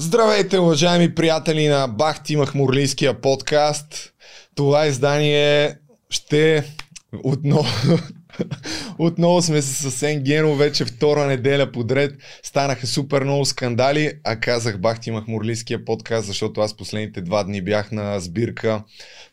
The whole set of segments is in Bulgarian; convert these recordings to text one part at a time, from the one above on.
Здравейте, уважаеми приятели на Бахти Махмурлийския подкаст. Това издание ще отново, отново сме с Асен Гено, вече втора неделя подред. Станаха супер много скандали, а казах Бахти Махмурлийския подкаст, защото аз последните два дни бях на сбирка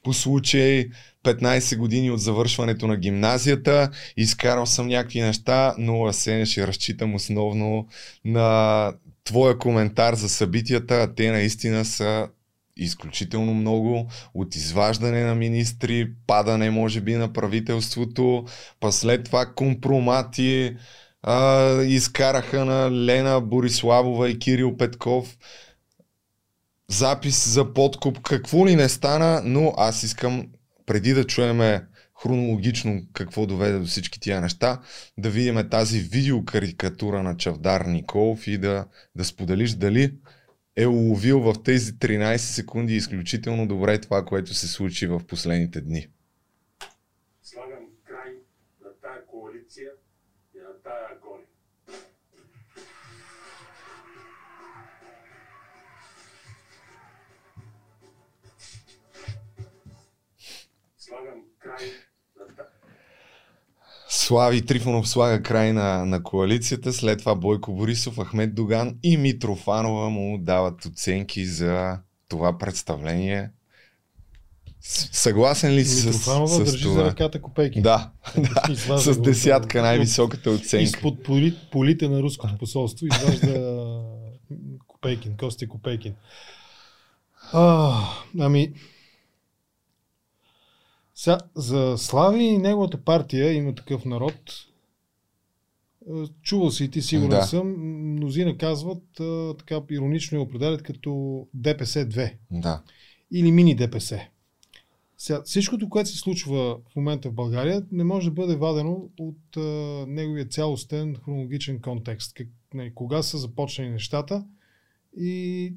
по случай 15 години от завършването на гимназията. Изкарал съм някакви неща, но Асен ще разчитам основно на твоя коментар за събитията, те наистина са изключително много. От изваждане на министри, падане може би на правителството, па след това компромати, а, изкараха на Лена Бориславова и Кирил Петков. Запис за подкуп, какво ли не стана, но аз искам преди да чуеме хронологично какво доведе до всички тия неща, да видим тази видеокарикатура на Чавдар Николов и да, да споделиш дали е уловил в тези 13 секунди изключително добре това, което се случи в последните дни. Слагам край на тая коалиция и на тая агония. Слагам край Слави Трифонов слага край на, на коалицията, след това Бойко Борисов, Ахмед Доган и Митрофанова му дават оценки за това представление. Съгласен ли си с, с държи това? за ръката копейки. Да, да, с десятка най-високата оценка. Изпод поли, полите на руското посолство изважда Копейкин, Костя Копейкин. А, ами, сега, за Слави и неговата партия има такъв народ. а, Чувал си и ти, сигурен Да. съм. Мнозина казват, а, така иронично я определят като ДПС-2 Да. или мини ДПС. Сега, всичкото, което се случва в момента в България, не може да бъде вадено от а, неговия цялостен хронологичен контекст. Как, не, кога са започнали нещата и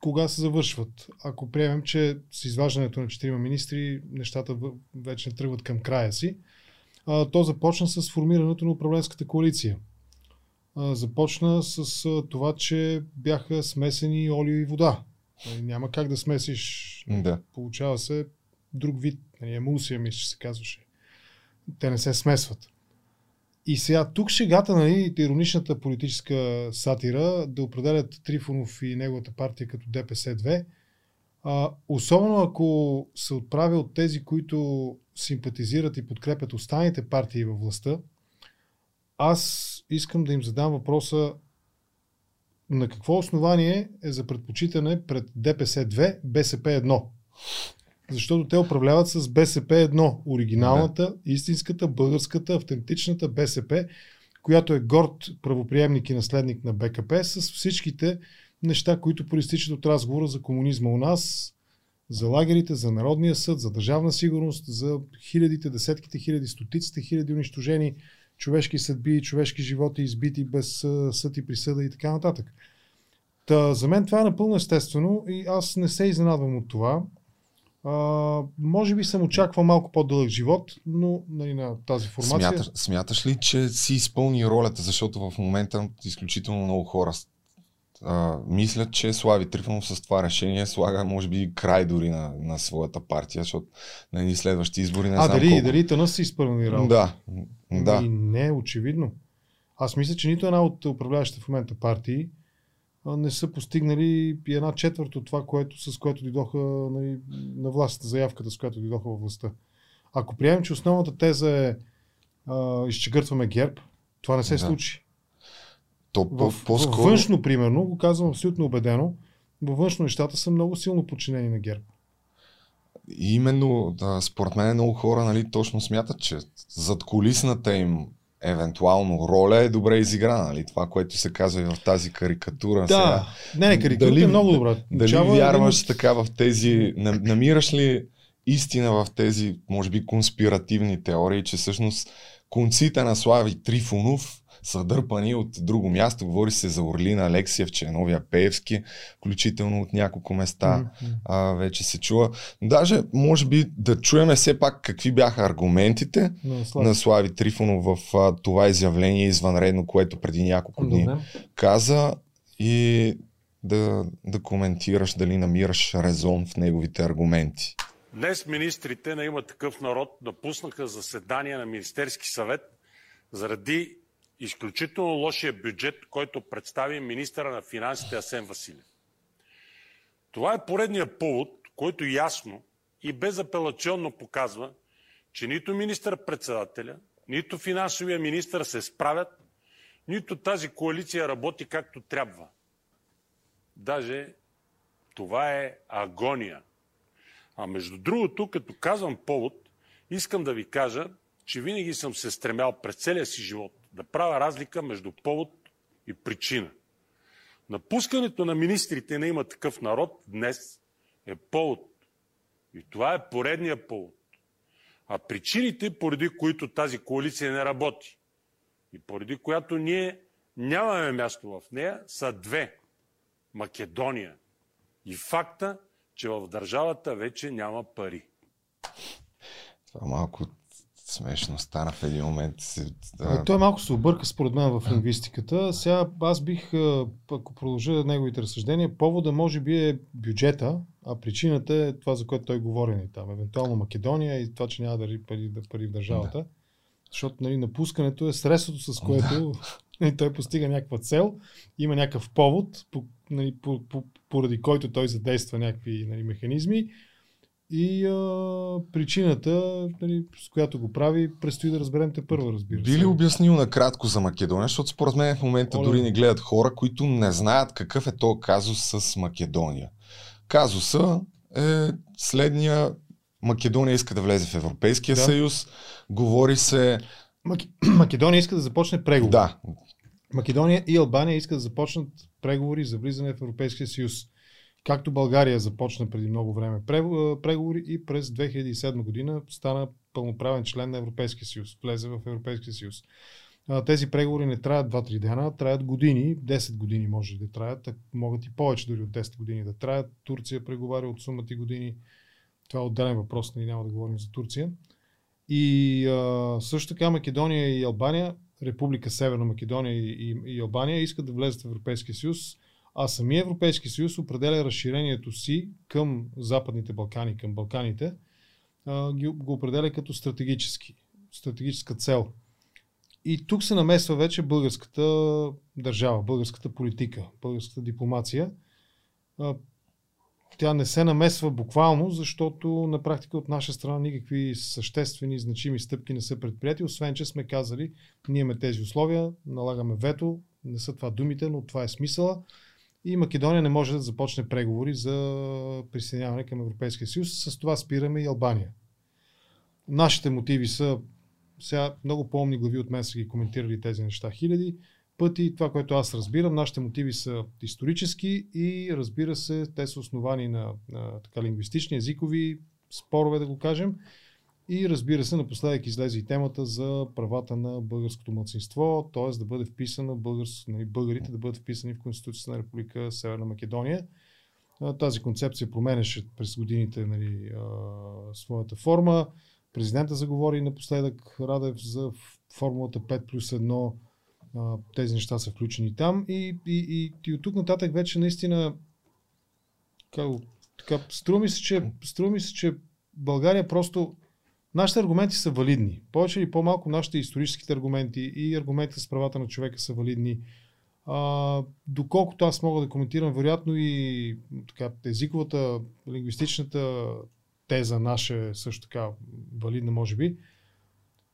кога се завършват. Ако приемем, че с изваждането на четирима министри нещата вече не тръгват към края си, а, то започна с формирането на управленската коалиция. А, започна с а, това, че бяха смесени олио и вода. Нали, Няма как да смесиш. Да. Получава се друг вид. Нали, емулсия, мисля, че се казваше. Те не се смесват. И сега тук шегата, нали, ироничната политическа сатира, да определят Трифонов и неговата партия като ДПС-2, а, особено ако се отправя от тези, които симпатизират и подкрепят останалите партии във властта, аз искам да им задам въпроса на какво основание е за предпочитане пред ДПС-2 БСП-1? Защото те управляват с БСП-1, оригиналната, истинската, българската, автентичната БСП, която е горд правоприемник и наследник на БКП с всичките неща, които проистичат от разговора за комунизма у нас, за лагерите, за Народния съд, за държавна сигурност, за хилядите, десетките хиляди, стотиците хиляди унищожени човешки съдби, човешки животи, избити без съд и присъда и така нататък. Та, за мен това е напълно естествено и аз не се изненадвам от това. А, може би съм очаквал малко по-дълъг живот, но нали, на тази формация. Смяташ, смяташ ли, че си изпълни ролята, защото в момента изключително много хора а, мислят, че Слави Трифонов с това решение слага, може би, край дори на, на своята партия, защото на ни следващи избори не а, знам дали, колко. дали тъна си изпълни работа? Да, да. Ами, не, очевидно. Аз мисля, че нито една от управляващите в момента партии не са постигнали и една четвърт от това, което, с което дойдоха нали, на власт, заявката, с която дойдоха във властта. Ако приемем, че основната теза е а, изчегъртваме ГЕРБ, това не се Да. случи. То по, В, в по-скоро... външно, примерно, го казвам абсолютно убедено, във външно нещата са много силно подчинени на ГЕРБ. И именно, да, според мен много хора нали, точно смятат, че зад колисната им евентуално роля е добре изиграна. Нали? Това, което се казва и в тази карикатура. сега. Да, не, не, карикатурата Дали- е много добра. Дали Чава е вярваш един- така в тези... на- Намираш ли истина в тези, може би, конспиративни теории, че всъщност конците на Слави Трифонов са дърпани от друго място. Говори се за Орлина Алексиев, че е новия Пеевски, включително от няколко места м. а, вече се чува. Даже, може би, да чуеме все пак какви бяха аргументите На Слави. на Слави Трифонов в а, това изявление извънредно, което преди няколко дни Добре. каза и да, да коментираш дали намираш резон в неговите аргументи. Днес министрите на има такъв народ напуснаха заседание на Министерски съвет заради изключително лошия бюджет, който представи министъра на финансите Асен Василев. Това е поредният повод, който ясно и безапелационно показва, че нито министър-председателя, нито финансовия министър се справят, нито тази коалиция работи както трябва. Даже това е агония. А между другото, като казвам повод, искам да ви кажа, че винаги съм се стремял през целия си живот да правя разлика между повод и причина. Напускането на министрите на има такъв народ днес е повод. И това е поредния повод. А причините, поради които тази коалиция не работи и поради която ние нямаме място в нея, са две. Македония и факта, че в държавата вече няма пари. Това малко смешно стана в един момент. Да. Той малко се обърка според мен в лингвистиката. Сега аз бих, ако продължа неговите разсъждения, повода може би е бюджета, а причината е това, за което той говори ни там. Евентуално Македония и това, че няма да пари, да пари в държавата. Да. Защото нали, напускането е средството, с което да. той постига някаква цел, има някакъв повод, по, нали, по, по, поради който той задейства някакви нали, механизми и а, причината, нали, с която го прави, предстои да разберем те първо, разбира се. Би ли обяснил накратко за Македония, защото според мен в момента Оле. дори не гледат хора, които не знаят какъв е то казус с Македония. Казуса е следния. Македония иска да влезе в Европейския да. съюз. Говори се. Мак... Македония иска да започне преговори. Да. Македония и Албания искат да започнат преговори за влизане в Европейския съюз. Както България започна преди много време преговори и през 2007 година стана пълноправен член на Европейския съюз, влезе в Европейския съюз. Тези преговори не траят 2-3 дена, траят години, 10 години може да траят, могат и повече дори от 10 години да траят. Турция преговаря от сумати години. Това е отделен въпрос, нали няма да говорим за Турция. И а, също така Македония и Албания, Република Северна Македония и, и, и Албания искат да влезат в Европейския съюз а самия Европейски съюз определя разширението си към Западните Балкани, към Балканите, го определя като стратегически, стратегическа цел. И тук се намесва вече българската държава, българската политика, българската дипломация. Тя не се намесва буквално, защото на практика от наша страна никакви съществени, значими стъпки не са предприяти, освен че сме казали, ние имаме тези условия, налагаме вето, не са това думите, но това е смисъла и Македония не може да започне преговори за присъединяване към Европейския съюз. С това спираме и Албания. Нашите мотиви са, сега много по-умни глави от мен са ги коментирали тези неща хиляди пъти. Това, което аз разбирам, нашите мотиви са исторически и разбира се, те са основани на, на така лингвистични, езикови спорове, да го кажем. И разбира се, напоследък излезе и темата за правата на българското младсинство, т.е. да бъде вписана българс, нали, българите да бъдат вписани в Конституцията на Република Северна Македония. Тази концепция променеше през годините нали, своята форма. Президента заговори напоследък Радев за формулата 5 плюс 1. Тези неща са включени там. И, и, и, и от тук нататък вече наистина как, така, струва се, че, струва ми се, че България просто Нашите аргументи са валидни. Повече или по-малко нашите историческите аргументи и аргументите с правата на човека са валидни. А, доколкото аз мога да коментирам, вероятно и така, езиковата, лингвистичната теза наша е също така валидна, може би.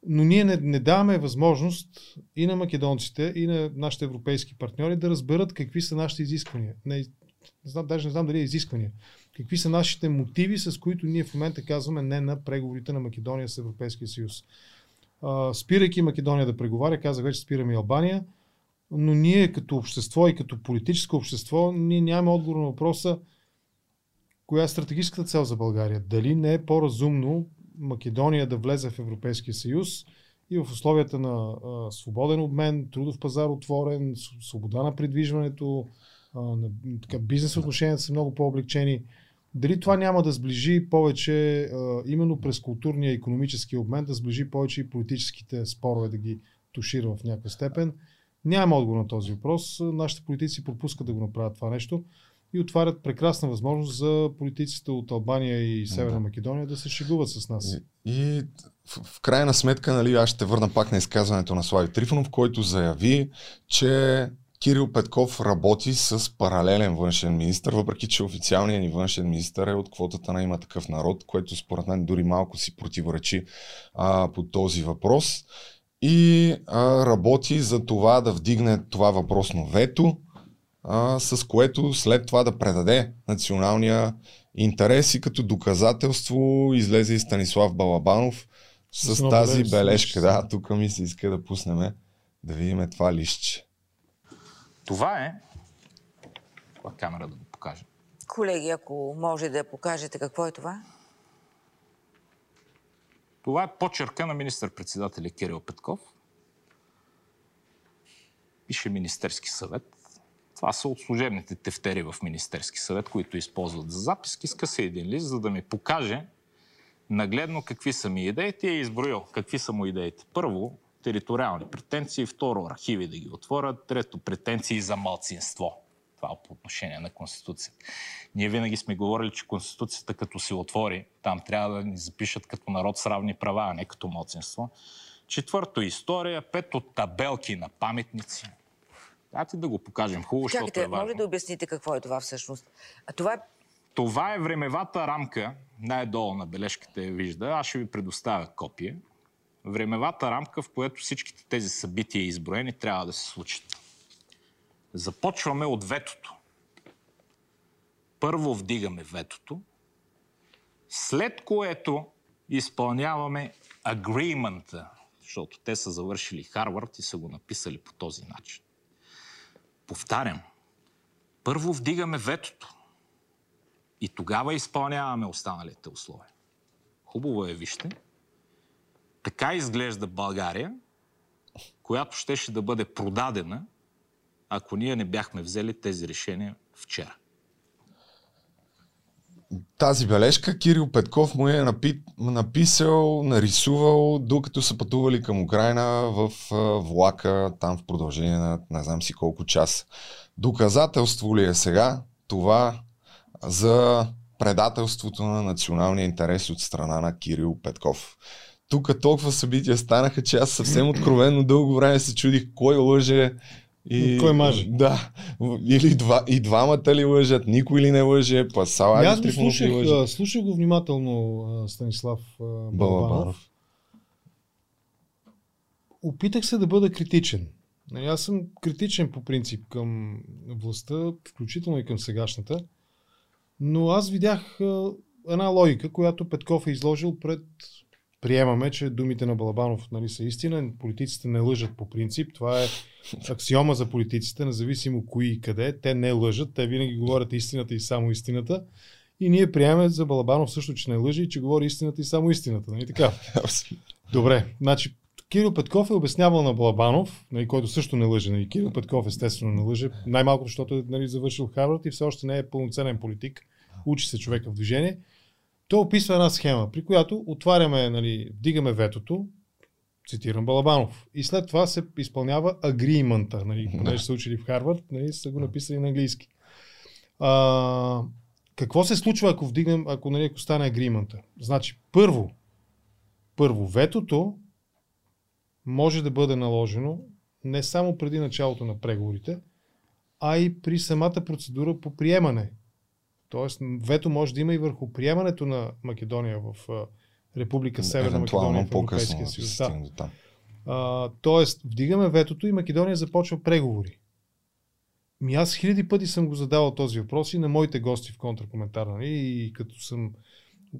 Но ние не, не даваме възможност и на македонците, и на нашите европейски партньори да разберат какви са нашите изисквания. Не, не знам, даже не знам дали е изисквания какви са нашите мотиви, с които ние в момента казваме не на преговорите на Македония с Европейския съюз. спирайки Македония да преговаря, казах вече спираме Албания, но ние като общество и като политическо общество, ние нямаме отговор на въпроса коя е стратегическата цел за България. Дали не е по-разумно Македония да влезе в Европейския съюз и в условията на а, свободен обмен, трудов пазар отворен, свобода на придвижването, а, на, така, бизнес отношенията са много по-облегчени. Дали това няма да сближи повече, а, именно през културния и економически обмен, да сближи повече и политическите спорове, да ги тушира в някаква степен. Нямам отговор на този въпрос. Нашите политици пропускат да го направят това нещо и отварят прекрасна възможност за политиците от Албания и Северна да. Македония да се шегуват с нас. И, и в, в крайна сметка, нали, аз ще върна пак на изказването на Слави Трифонов, който заяви, че Кирил Петков работи с паралелен външен министр, въпреки че официалният ни външен министр е от квотата на има такъв народ, което според мен дори малко си противоречи а, по този въпрос. И а, работи за това да вдигне това въпросно вето, а, с което след това да предаде националния интерес и като доказателство излезе и Станислав Балабанов с, с тази бележка. Да, тук ми се иска да пуснем да видим това лище. Това е... Коя камера да го покажа? Колеги, ако може да покажете какво е това? Това е почерка на министър-председателя Кирил Петков. Пише Министерски съвет. Това са от служебните тефтери в Министерски съвет, които използват за записки. Скъса един лист, за да ми покаже нагледно какви са ми идеите и е изброил какви са му идеите. Първо, териториални претенции, второ, архиви да ги отворят, трето, претенции за малцинство. Това е по отношение на Конституцията. Ние винаги сме говорили, че Конституцията като се отвори, там трябва да ни запишат като народ с равни права, а не като малцинство. Четвърто, история. Пето, табелки на паметници. Дайте да го покажем хубаво, Чакайте, защото е важно. може да обясните какво е това всъщност? А това е това е времевата рамка, най-долу на бележката я вижда. Аз ще ви предоставя копие времевата рамка, в която всичките тези събития изброени трябва да се случат. Започваме от ветото. Първо вдигаме ветото, след което изпълняваме агримента, защото те са завършили Харвард и са го написали по този начин. Повтарям, първо вдигаме ветото и тогава изпълняваме останалите условия. Хубаво е, вижте, така изглежда България, която щеше да бъде продадена, ако ние не бяхме взели тези решения вчера. Тази бележка Кирил Петков му е напи... написал, нарисувал, докато са пътували към Украина в влака, там в продължение на не знам си колко час. Доказателство ли е сега това за предателството на националния интерес от страна на Кирил Петков? Тук толкова събития станаха, че аз съвсем откровенно дълго време се чудих кой лъже. И, кой маже? Да. Или два, и двамата ли лъжат, никой ли не лъже, пасала Аз го слушах, слушах го внимателно Станислав Балабанов. Опитах се да бъда критичен. Нали, аз съм критичен по принцип към властта, включително и към сегашната, но аз видях една логика, която Петков е изложил пред приемаме, че думите на Балабанов нали, са истина. Политиците не лъжат по принцип. Това е аксиома за политиците, независимо кои и къде. Те не лъжат, те винаги говорят истината и само истината. И ние приемаме за Балабанов също, че не лъжи и че говори истината и само истината. Нали така? Добре, значи Кирил Петков е обяснявал на Балабанов, нали, който също не лъже. Нали, Кирил Петков естествено не лъже, най-малко защото е нали, завършил Харвард и все още не е пълноценен политик. Учи се човека в движение. Той описва една схема, при която отваряме, нали, вдигаме ветото, цитирам Балабанов. И след това се изпълнява агримента, нали, понеже са учили в Харвард, нали, са го написали на английски. А, какво се случва, ако вдигнем, ако, нали, ако стане агримента? Значи, първо, първо, ветото може да бъде наложено не само преди началото на преговорите, а и при самата процедура по приемане Тоест, вето може да има и върху приемането на Македония в Република Северна Македония в Европейския съюз. Да. А, тоест, вдигаме ветото и Македония започва преговори. Ми аз хиляди пъти съм го задавал този въпрос и на моите гости в контракоментар, нали? и като съм,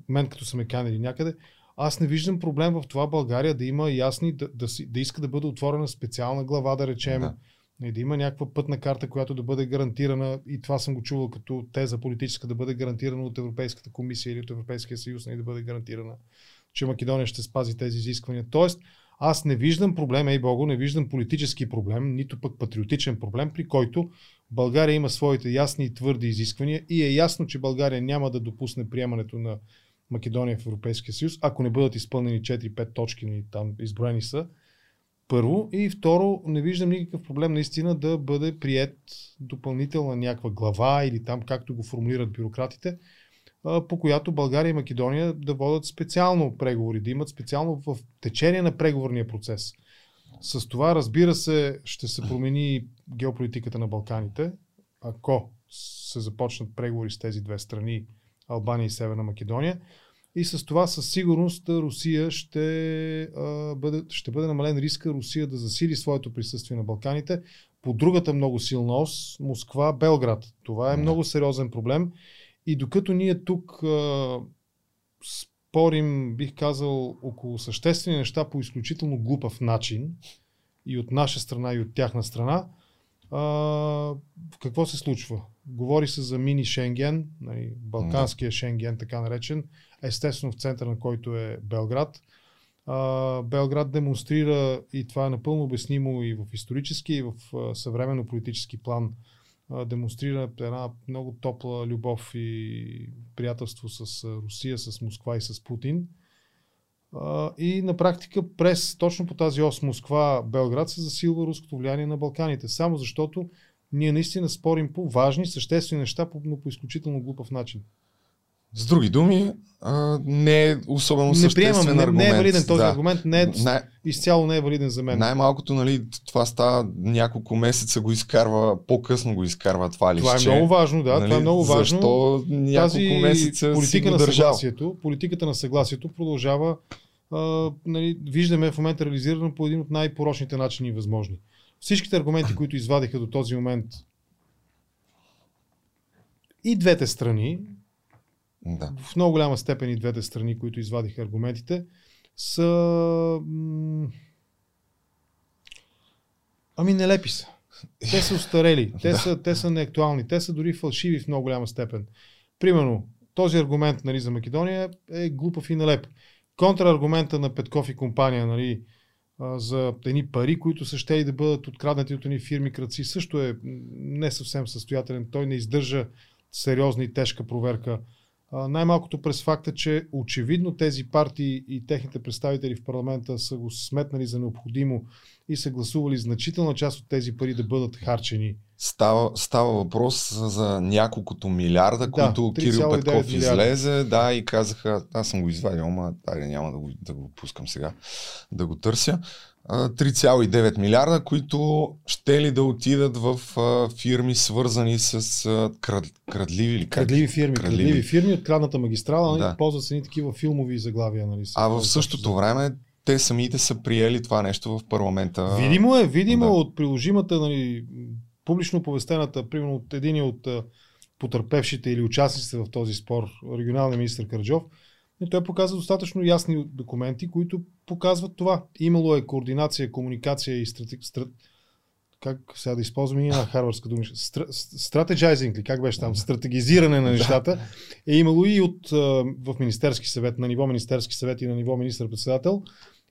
мен като са ме канили някъде, аз не виждам проблем в това България да има ясни, да, да, си, да иска да бъде отворена специална глава, да речем, да и да има някаква пътна карта, която да бъде гарантирана, и това съм го чувал като теза политическа, да бъде гарантирана от Европейската комисия или от Европейския съюз, и да бъде гарантирана, че Македония ще спази тези изисквания. Тоест, аз не виждам проблем, ей Бого, не виждам политически проблем, нито пък патриотичен проблем, при който България има своите ясни и твърди изисквания и е ясно, че България няма да допусне приемането на Македония в Европейския съюз, ако не бъдат изпълнени 4-5 точки, там изброени са, Първо. И второ, не виждам никакъв проблем наистина да бъде прият допълнителна някаква глава или там както го формулират бюрократите, по която България и Македония да водят специално преговори, да имат специално в течение на преговорния процес. С това, разбира се, ще се промени геополитиката на Балканите, ако се започнат преговори с тези две страни, Албания и Северна Македония. И с това със сигурност Русия ще, а, бъде, ще бъде намален риска Русия да засили своето присъствие на Балканите по другата много силна ос Москва, Белград. Това е много сериозен проблем. И докато ние тук а, спорим, бих казал, около съществени неща по изключително глупав начин, и от наша страна, и от тяхна страна, а, какво се случва? Говори се за мини Шенген, нали, Балканския Шенген, така наречен, естествено в центъра на който е Белград. А, Белград демонстрира, и това е напълно обяснимо и в исторически, и в съвременно политически план, а, демонстрира една много топла любов и приятелство с Русия, с Москва и с Путин. А, и на практика през точно по тази ос Москва-Белград се засилва руското влияние на Балканите. Само защото ние наистина спорим по важни, съществени неща, но по изключително глупав начин. С други думи, а, не е особено Не съществен приемам, не, аргумент. не е валиден този да. аргумент, не е, Най- изцяло не е валиден за мен. Най-малкото, нали, това става няколко месеца го изкарва, по-късно го изкарва това листче. това е много важно, да, Нали, това е много важно. Защо няколко Тази месеца политика на съгласието, политиката на съгласието продължава, а, нали, виждаме в момента реализирано по един от най-порочните начини възможни. Всичките аргументи, които извадиха до този момент и двете страни, Да. в много голяма степен и двете страни, които извадиха аргументите, са... Ами нелепи са. Те са устарели, те, са, те са неактуални, те са дори фалшиви в много голяма степен. Примерно, този аргумент нали, за Македония е глупав и нелеп. Контраргумента на Петков и компания нали, за едни пари, които са ще и да бъдат откраднати от едни фирми кръци, също е не съвсем състоятелен. Той не издържа сериозна и тежка проверка. Най-малкото през факта, че очевидно тези партии и техните представители в парламента са го сметнали за необходимо и са гласували значителна част от тези пари да бъдат харчени. Става, става въпрос за, няколкото милиарда, Да, които Кирил 3,9 Петков милиарда. излезе, да, и казаха, аз съм го извадил, ама айде няма да го, да го пускам сега, да го търся. А, 3,9 милиарда, които ще ли да отидат в фирми свързани с крад, крадливи или? Крадливи фирми, Крадливи. крадливи, фирми от крадната магистрала, нали, Да. ползват се едни такива филмови заглавия. Нали, А в същото време те самите са приели това нещо в парламента. Видимо е, видимо Да. от приложимата, нали, публично оповестената, примерно от един от потърпевшите или участниците в този спор, регионалния министр Караджов, и той показва достатъчно ясни документи, които показват това. Имало е координация, комуникация и стратег... Стра... как сега да използваме една харвардска дума? Стра... Стратегизинг ли? Как беше там? Стратегизиране на нещата е имало и от, в Министерски съвет, на ниво Министерски съвет и на ниво министър-председател.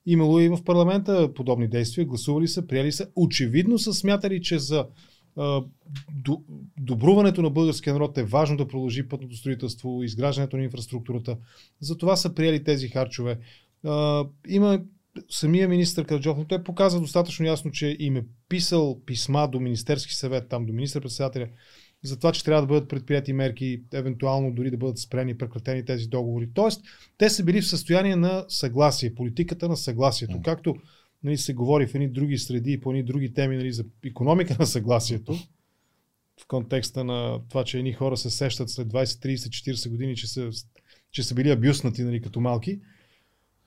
Имало и в парламента подобни действия, гласували са, приели са. Очевидно са смятали, че за добруването на българския народ е важно да продължи пътното строителство, изграждането на инфраструктурата. Затова са приели тези харчове. Има самия министр Караджов, но той показва достатъчно ясно, че им е писал писма до Министерски съвет, там до министър-председателя, за това, че трябва да бъдат предприяти мерки, евентуално дори да бъдат спрени, прекратени тези договори. Тоест, те са били в състояние на съгласие, политиката на съгласието. Както нали, се говори в едни други среди и по едни други теми нали, за економика на съгласието, в контекста на това, че едни хора се сещат след 20, 30, 40 години, че са, че са били абюснати нали, като малки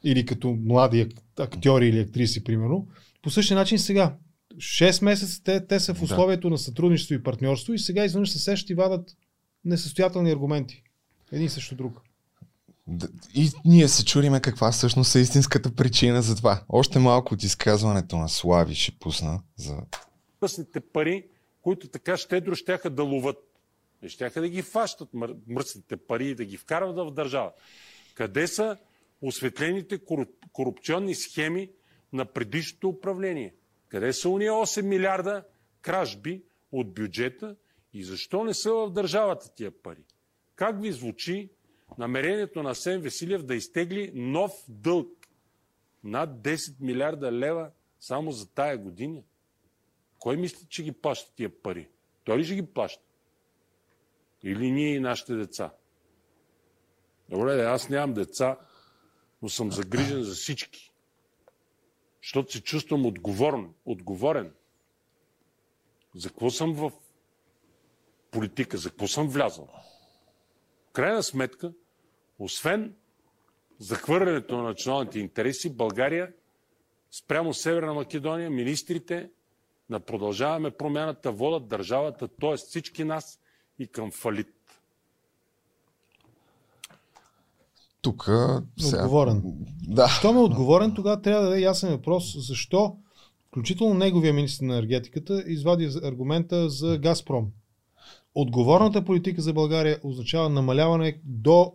или като млади ак- актьори или актриси, примерно. По същия начин сега. 6 месеца те, те са в Да. условието на сътрудничество и партньорство и сега изведнъж се сещат и вадат несъстоятелни аргументи. Един срещу друг. И ние се чудиме каква всъщност е истинската причина за това. Още малко от изказването на Слави ще пусна за мръсните пари, които така щедро щяха да ловат. Не щяха да ги фащат мръсните пари и да ги вкарват в държава. Къде са осветлените коруп- корупционни схеми на предишното управление? Къде са уния 8 милиарда кражби от бюджета и защо не са в държавата тия пари? Как ви звучи намерението на Сен Василев да изтегли нов дълг над 10 милиарда лева само за тая година. Кой мисли, че ги плаща тия пари? Той ли ще ги плаща? Или ние и нашите деца? Добре, аз нямам деца, но съм загрижен за всички. Защото се чувствам отговорен. отговорен. За какво съм в политика? За какво съм влязъл? В крайна сметка, освен захвърлянето на националните интереси, България спрямо Северна Македония, министрите на Продължаваме промяната водят държавата, т.е. всички нас и към фалит. Тук. Сега... Отговорен. Да. Щом е отговорен, тогава трябва да даде ясен въпрос защо, включително неговия министр на енергетиката, извади аргумента за Газпром. Отговорната политика за България означава намаляване до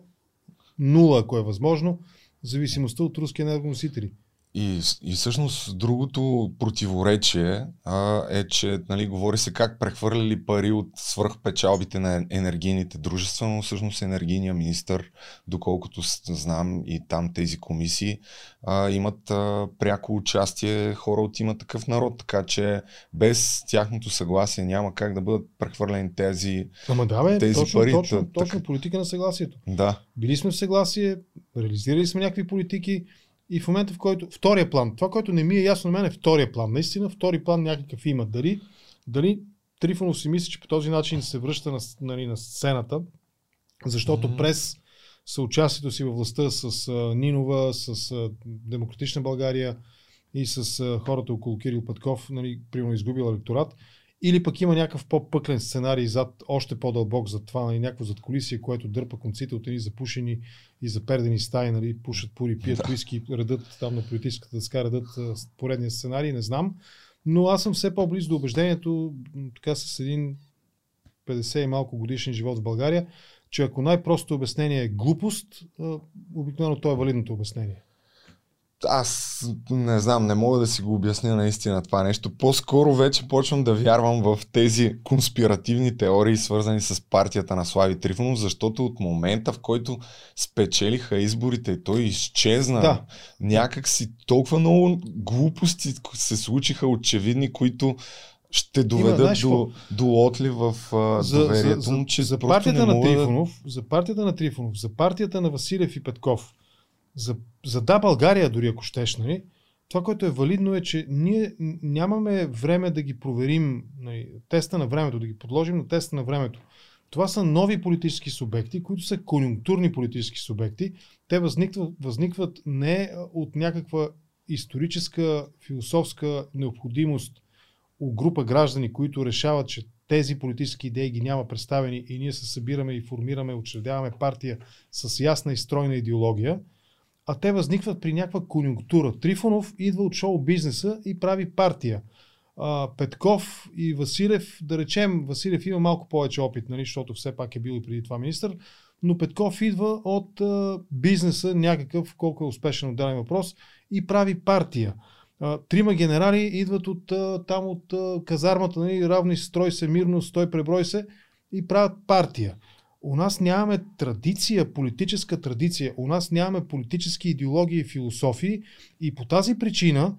нула, ако е възможно, зависимостта от руски енергоносители. И, и всъщност другото противоречие а, е, че нали, говори се как прехвърляли пари от свръхпечалбите на енергийните дружества, но всъщност енергийния министр, доколкото знам и там тези комисии, а, имат а, пряко участие хора от има такъв народ, така че без тяхното съгласие няма как да бъдат прехвърлени тези, Ама да, бе, тези точно, пари. Точно, точно политика на съгласието. Да. Били сме в съгласие, реализирали сме някакви политики, и в момента, в който втория план, това, което не ми е ясно на мен е втория план. Наистина, втори план някакъв има. Дали, дали Трифонов си мисли, че по този начин се връща на, нали, на сцената, защото mm-hmm. през съучастието си във властта с а, Нинова, с а, Демократична България и с а, хората около Кирил Петков, нали, примерно изгубил електорат, или пък има някакъв по-пъклен сценарий зад, още по-дълбок зад това, нали, някакво зад колисие, което дърпа конците от едни запушени и запердени стаи, нали, пушат пури, пият да. уиски, редат там на политическата дъска, редат поредния сценарий, не знам. Но аз съм все по-близо до убеждението, така с един 50 и малко годишен живот в България, че ако най-простото обяснение е глупост, обикновено то е валидното обяснение аз не знам, не мога да си го обясня наистина това нещо. По-скоро вече почвам да вярвам в тези конспиративни теории, свързани с партията на Слави Трифонов, защото от момента, в който спечелиха изборите и той изчезна, да. някак си толкова много глупости се случиха очевидни, които ще доведат Има, до, до отли в а, за, доверието му, че за партията на Трифонов, да... за партията на Трифонов, за партията на Василев и Петков, за, за да България, дори ако щеш, нали, това, което е валидно е, че ние нямаме време да ги проверим, нали, теста на времето, да ги подложим на теста на времето. Това са нови политически субекти, които са конюнктурни политически субекти. Те възникват, възникват не от някаква историческа, философска необходимост у група граждани, които решават, че тези политически идеи ги няма представени и ние се събираме и формираме, учредяваме партия с ясна и стройна идеология, а те възникват при някаква конюнктура. Трифонов идва от шоу бизнеса и прави партия. А, Петков и Василев, да речем, Василев има малко повече опит, нали, защото все пак е бил и преди това министр, но Петков идва от а, бизнеса, някакъв, колко е успешен отделен въпрос, и прави партия. А, трима генерали идват от а, там от а, казармата, нали, равни строй се, мирно, стой, преброй се и правят партия у нас нямаме традиция, политическа традиция, у нас нямаме политически идеологии и философии и по тази причина,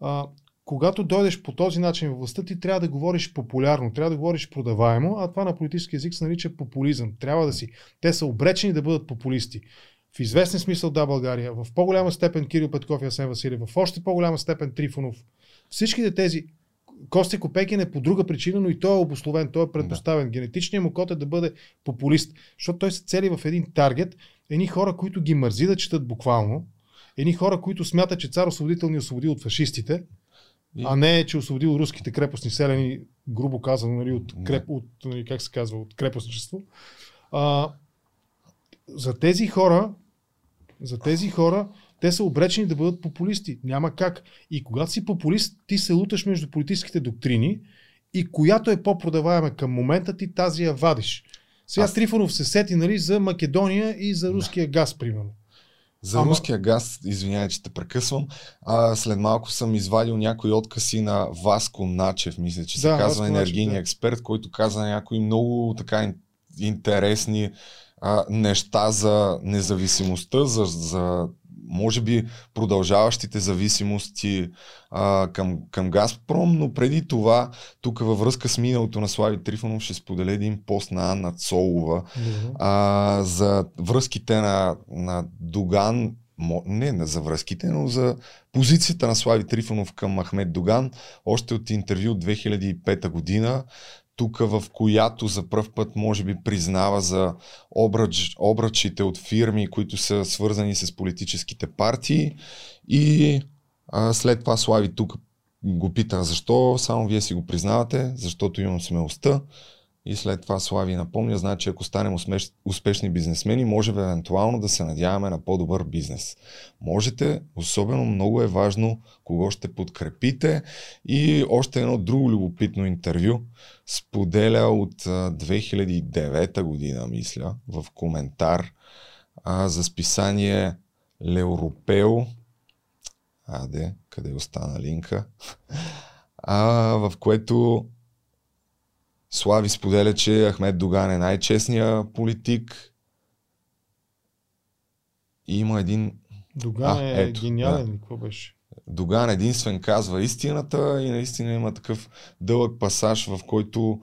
а, когато дойдеш по този начин в властта, ти трябва да говориш популярно, трябва да говориш продаваемо, а това на политически язик се нарича популизъм. Трябва да си. Те са обречени да бъдат популисти. В известен смисъл да България, в по-голяма степен Кирил Петков и Асен Василев, в още по-голяма степен Трифонов. Всичките тези Костя Копекин е по друга причина, но и той е обословен, той е предпоставен. Да. Генетичният му код е да бъде популист, защото той се цели в един таргет, едни хора, които ги мързи да четат буквално, едни хора, които смятат, че цар освободител ни е освободил от фашистите, и... а не, че е освободил руските крепостни селени, грубо казано, нали, от, креп, от, нали, как се казва, от крепостничество. А, за тези хора, за тези хора, те са обречени да бъдат популисти. Няма как. И когато си популист, ти се луташ между политическите доктрини и която е по-продаваема към момента, ти тази я вадиш. Сега Аз... Трифонов се сети нали, за Македония и за руския да. газ, примерно. За Ама... руския газ, извинявай, че те прекъсвам, а, след малко съм извадил някои откъси на Васко Начев, мисля, че се да, казва енергийния да. експерт, който каза някои много така интересни а, неща за независимостта, за, за може би продължаващите зависимости а, към, към Газпром, но преди това, тук във връзка с миналото на Слави Трифонов, ще споделя един пост на Анна Цолова а, за връзките на, на Доган не, не за връзките, но за позицията на Слави Трифонов към Махмед Доган, още от интервю от 2005 година, тук в която за първ път може би признава за обръч, обръчите от фирми, които са свързани с политическите партии. И а, след това Слави тук го пита защо, само вие си го признавате, защото имам смелостта и след това Слави напомня, значи ако станем успеш, успешни бизнесмени, може евентуално да се надяваме на по-добър бизнес. Можете, особено много е важно кого ще подкрепите и още едно друго любопитно интервю споделя от 2009 година, мисля, в коментар а, за списание Леуропео. Аде, къде остана линка? А, в което Слави споделя, че Ахмед Доган е най-честният политик. И има един... Доган а, е ето, гениален, да. какво беше? Доган единствен казва истината и наистина има такъв дълъг пасаж, в който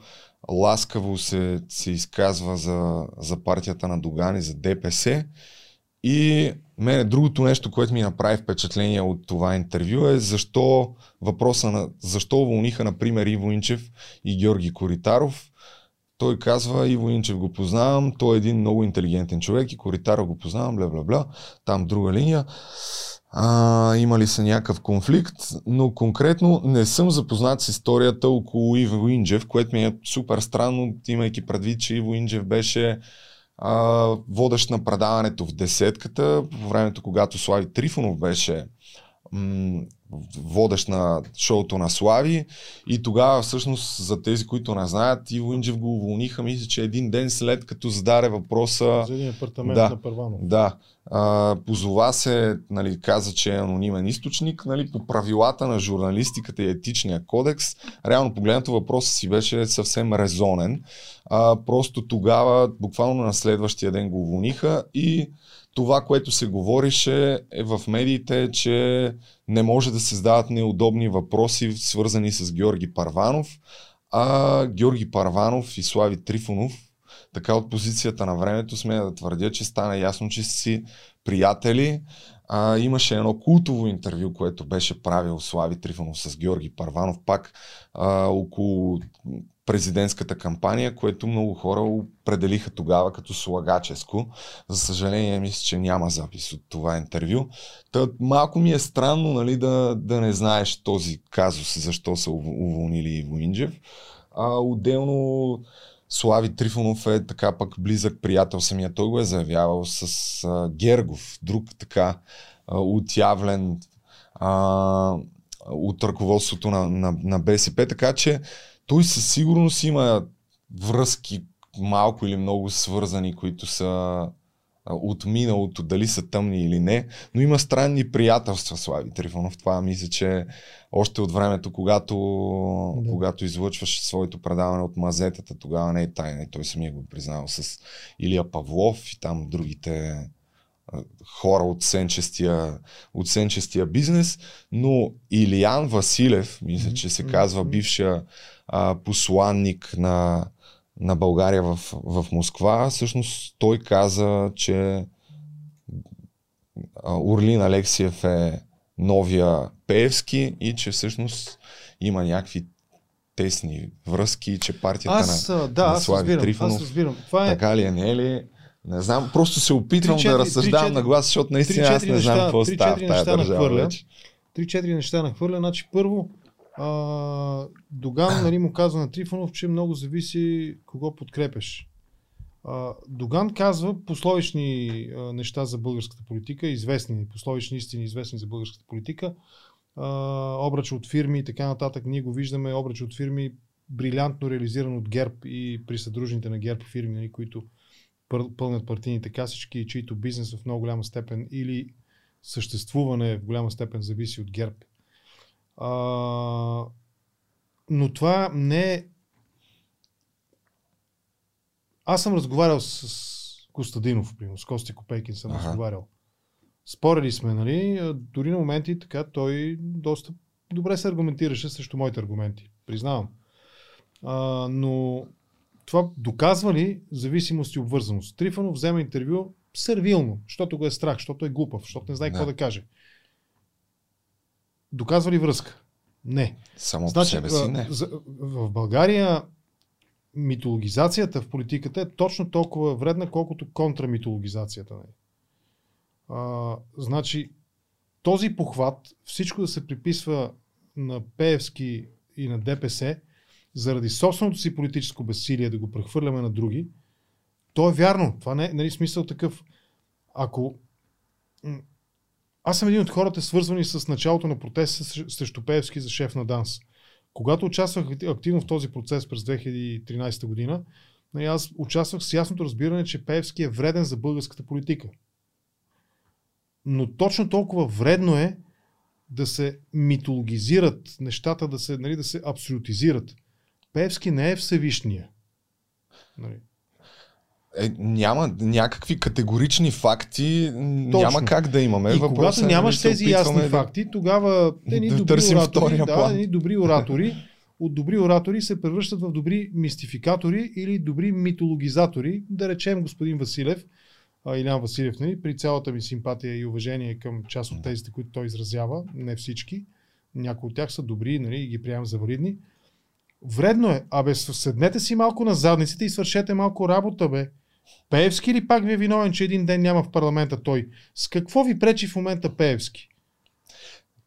ласкаво се, се изказва за, за партията на Доган и за ДПС. И мене другото нещо, което ми направи впечатление от това интервю е защо въпроса на защо уволниха, например, Иво Инчев и Георги Коритаров. Той казва, Иво Инчев го познавам, той е един много интелигентен човек и Коритаров го познавам, бла бла бла, там друга линия. А, има са някакъв конфликт, но конкретно не съм запознат с историята около Иво Инджев, което ми е супер странно, имайки предвид, че Иво Инджев беше водещ на предаването в десетката, по времето когато Слави Трифонов беше м- водещ на шоуто на Слави и тогава всъщност за тези, които не знаят, Иво Инджев го уволниха, мисля, че един ден след като зададе въпроса... За един апартамент да, на Първанов. Да. А, позова се, нали, каза, че е анонимен източник, нали, по правилата на журналистиката и етичния кодекс. Реално погледнато въпросът си беше съвсем резонен. А, просто тогава, буквално на следващия ден го уволниха и това, което се говорише е в медиите, че не може да се задават неудобни въпроси, свързани с Георги Парванов, а Георги Парванов и Слави Трифонов, така от позицията на времето, сме да твърдя, че стана ясно, че си приятели. А, имаше едно култово интервю, което беше правил Слави Трифонов с Георги Парванов, пак а, около президентската кампания, което много хора определиха тогава като слагаческо. За съжаление, мисля, че няма запис от това интервю. Та, малко ми е странно нали, да, да не знаеш този казус, защо са уволнили Иво Инджев. А, отделно Слави Трифонов е така пък близък приятел, самия той го е заявявал с а, Гергов, друг така а, отявлен а, от ръководството на, на, на БСП, така че той със сигурност има връзки малко или много свързани, които са от миналото, дали са тъмни или не, но има странни приятелства Слави Трифонов. Това мисля, че още от времето, когато, да. когато излъчваше своето предаване от мазетата, тогава не е тайна. Той самия го признал с Илия Павлов и там другите хора от сенчестия, от сенчестия бизнес, но Илиян Василев, мисля, че се казва бившия а, посланник на, на България в, в Москва, всъщност той каза, че Орлин Алексиев е новия Пеевски и че всъщност има някакви тесни връзки, че партията аз, на, да, на Слави разбирам, Трифонов аз разбирам. Това е... така ли е, не е ли? Не знам, просто се опитвам 3, 4, да разсъждавам 3, 4, на глас, защото наистина аз не знам какво става в тази държава. Три-четири неща нахвърля. Значи първо, а, Доган нали, му казва на Трифонов, че много зависи кого подкрепеш. А, Доган казва пословични а, неща за българската политика, известни, пословични истини, известни за българската политика. А, обръч от фирми и така нататък. Ние го виждаме, обръч от фирми, брилянтно реализиран от ГЕРБ и при съдружните на ГЕРБ фирми, нали, които пълнят партийните касички чието бизнес в много голяма степен или съществуване в голяма степен зависи от ГЕРБ а, но това не е... Аз съм разговарял с Костадинов, примерно, с Кости Копейкин съм ага. разговарял. Спорили сме, нали? Дори на моменти така той доста добре се аргументираше срещу моите аргументи. Признавам. А, но това доказва ли зависимост и обвързаност? Трифонов взема интервю сервилно, защото го е страх, защото е глупав, защото не знае Да. какво да каже. Доказва ли връзка? Не. Само по Значи, себе си не. за- в България митологизацията в политиката е точно толкова вредна, колкото контрамитологизацията. нали. А, значи, този похват, всичко да се приписва на Пеевски и на ДПС, заради собственото си политическо безсилие да го прехвърляме на други, то е вярно. Това не е нали, смисъл такъв. Ако аз съм един от хората, свързвани с началото на протеста срещу- Пеевски за шеф на ДАНС. Когато участвах акти- активно в този процес през 2013 година, нали, аз участвах с ясното разбиране, че Пеевски е вреден за българската политика. Но точно толкова вредно е да се митологизират нещата, да се, нали, да се абсолютизират. Пеевски не е Всевишния. Нали. Е, няма някакви категорични факти, няма как да имаме. И Въпросът когато нямаш нали, се тези ясни да- факти, тогава едни да добри оратори, да, едни добри оратори, от добри оратори се превръщат в добри мистификатори или добри митологизатори. Да речем господин Василев, Илян Василев, нали, при цялата ми симпатия и уважение към част от тезите, които той изразява, не всички, някои от тях са добри нали, и ги приемам за валидни. Вредно е. Абе, седнете си малко на задниците и свършете малко работа, бе. Пеевски ли пак ви е виновен, че един ден няма в парламента той? С какво ви пречи в момента Пеевски?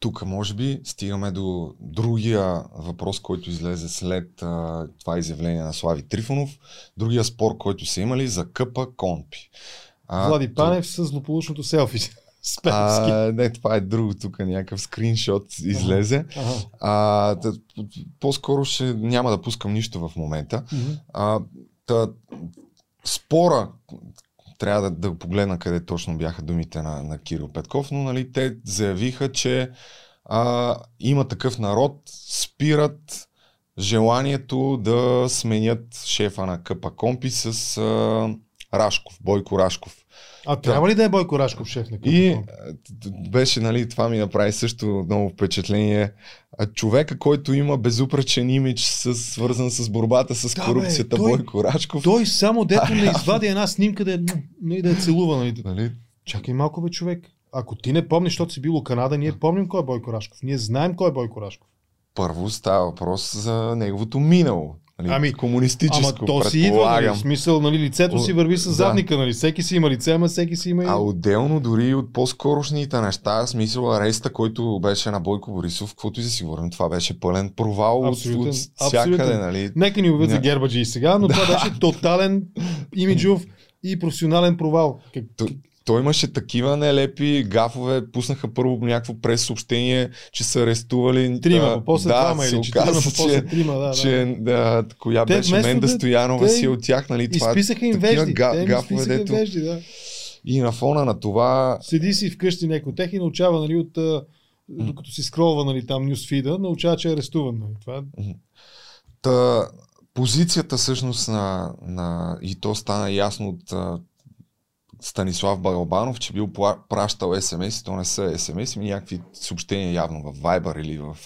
Тук, може би, стигаме до другия въпрос, който излезе след а, това изявление на Слави Трифонов. Другия спор, който са имали за къпа Конпи. А, Влади то- Панев с злополучното селфи. А, не, това е друго. Тук някакъв скриншот излезе. Ага. А, по-скоро ще няма да пускам нищо в момента. Мгм. А, та, спора, трябва да, да погледна къде точно бяха думите на, на Кирил Петков, но нали, те заявиха, че а, има такъв народ, спират желанието да сменят шефа на Компи с а, Рашков, Бойко Рашков. А трябва ли да е Бойко Рашков шеф на И беше, нали, това ми направи също много впечатление. А, човека, който има безупречен имидж, с, свързан с борбата с Да, бе, корупцията, той- Бойко Рашков. Той само дето не извади една снимка да е, нали, да е целува. Нали. Нали, Чакай малко бе човек. Ако ти не помниш, защото си бил у Канада, ние помним кой е Бойко Рашков. Ние знаем кой е Бойко Рашков. първо става въпрос за неговото минало. Нали, Ами, комунистическо, Ама то си идва, нали, в смисъл, нали, лицето си върви с Да. задника, нали, всеки си има лице, ама всеки си има и... А отделно дори от по-скорошните неща, в смисъл ареста, който беше на Бойко Борисов, каквото и да си говорим, това беше пълен провал от, Абсолютен, от всякъде. абсолютен. Нали. Нека ни обявят за гербаджи и сега, но това беше тотален имиджов и професионален провал. Как... То- Той имаше такива нелепи гафове, пуснаха първо някакво прес-съобщение, че са арестували. Трима, а, по после да, двама или четирима, после трима, да, да. че да, коя Те беше Менда да- Стоянова те си от тях, нали? Това, Изписаха им вежди. га- Те гафове, дето- вежди, да. И на фона на това Седи си вкъщи някой от тях и научава, нали, от, докато си скролва, нали, там нюсфида, научава, че е арестуван. Нали. Това Та, позицията всъщност на, на и то стана ясно от Станислав Балбанов, че бил пращал СМС, то не са СМС, ми някакви съобщения явно в Viber или в,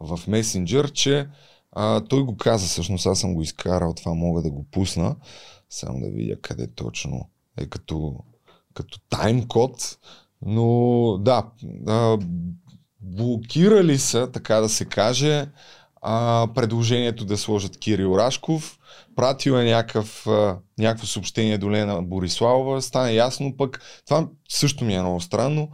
в Messenger, че а, той го каза. Всъщност, аз съм го изкарал, това мога да го пусна, само да видя къде точно е като, като таймкод, но да, а, блокирали са, така да се каже, а, предложението да сложат Кирил Рашков. Пратил е някакъв, а, някакво съобщение до Лена Бориславова. Стана ясно пък. Това също ми е много странно.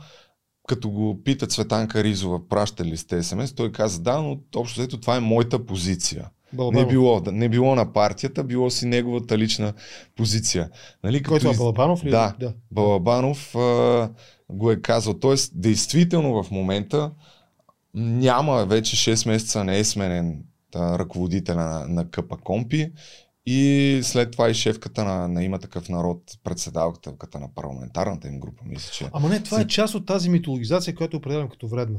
Като го пита Цветанка Ризова, праща ли сте СМС, той каза да, но общо взето това е моята позиция. Не Балабанов. било, да- не било на партията, било си неговата лична позиция. Нали, Кой това, из- Балабанов ли? Да. да. Балабанов а, го е казал. Тоест, действително в момента няма вече 6 месеца не е сменен а, ръководителя на, на КП Компи и след това и шефката на, на има такъв народ, председателката на парламентарната им група, мисля, че. Ама не, това е част от тази митологизация, която определям като вредна.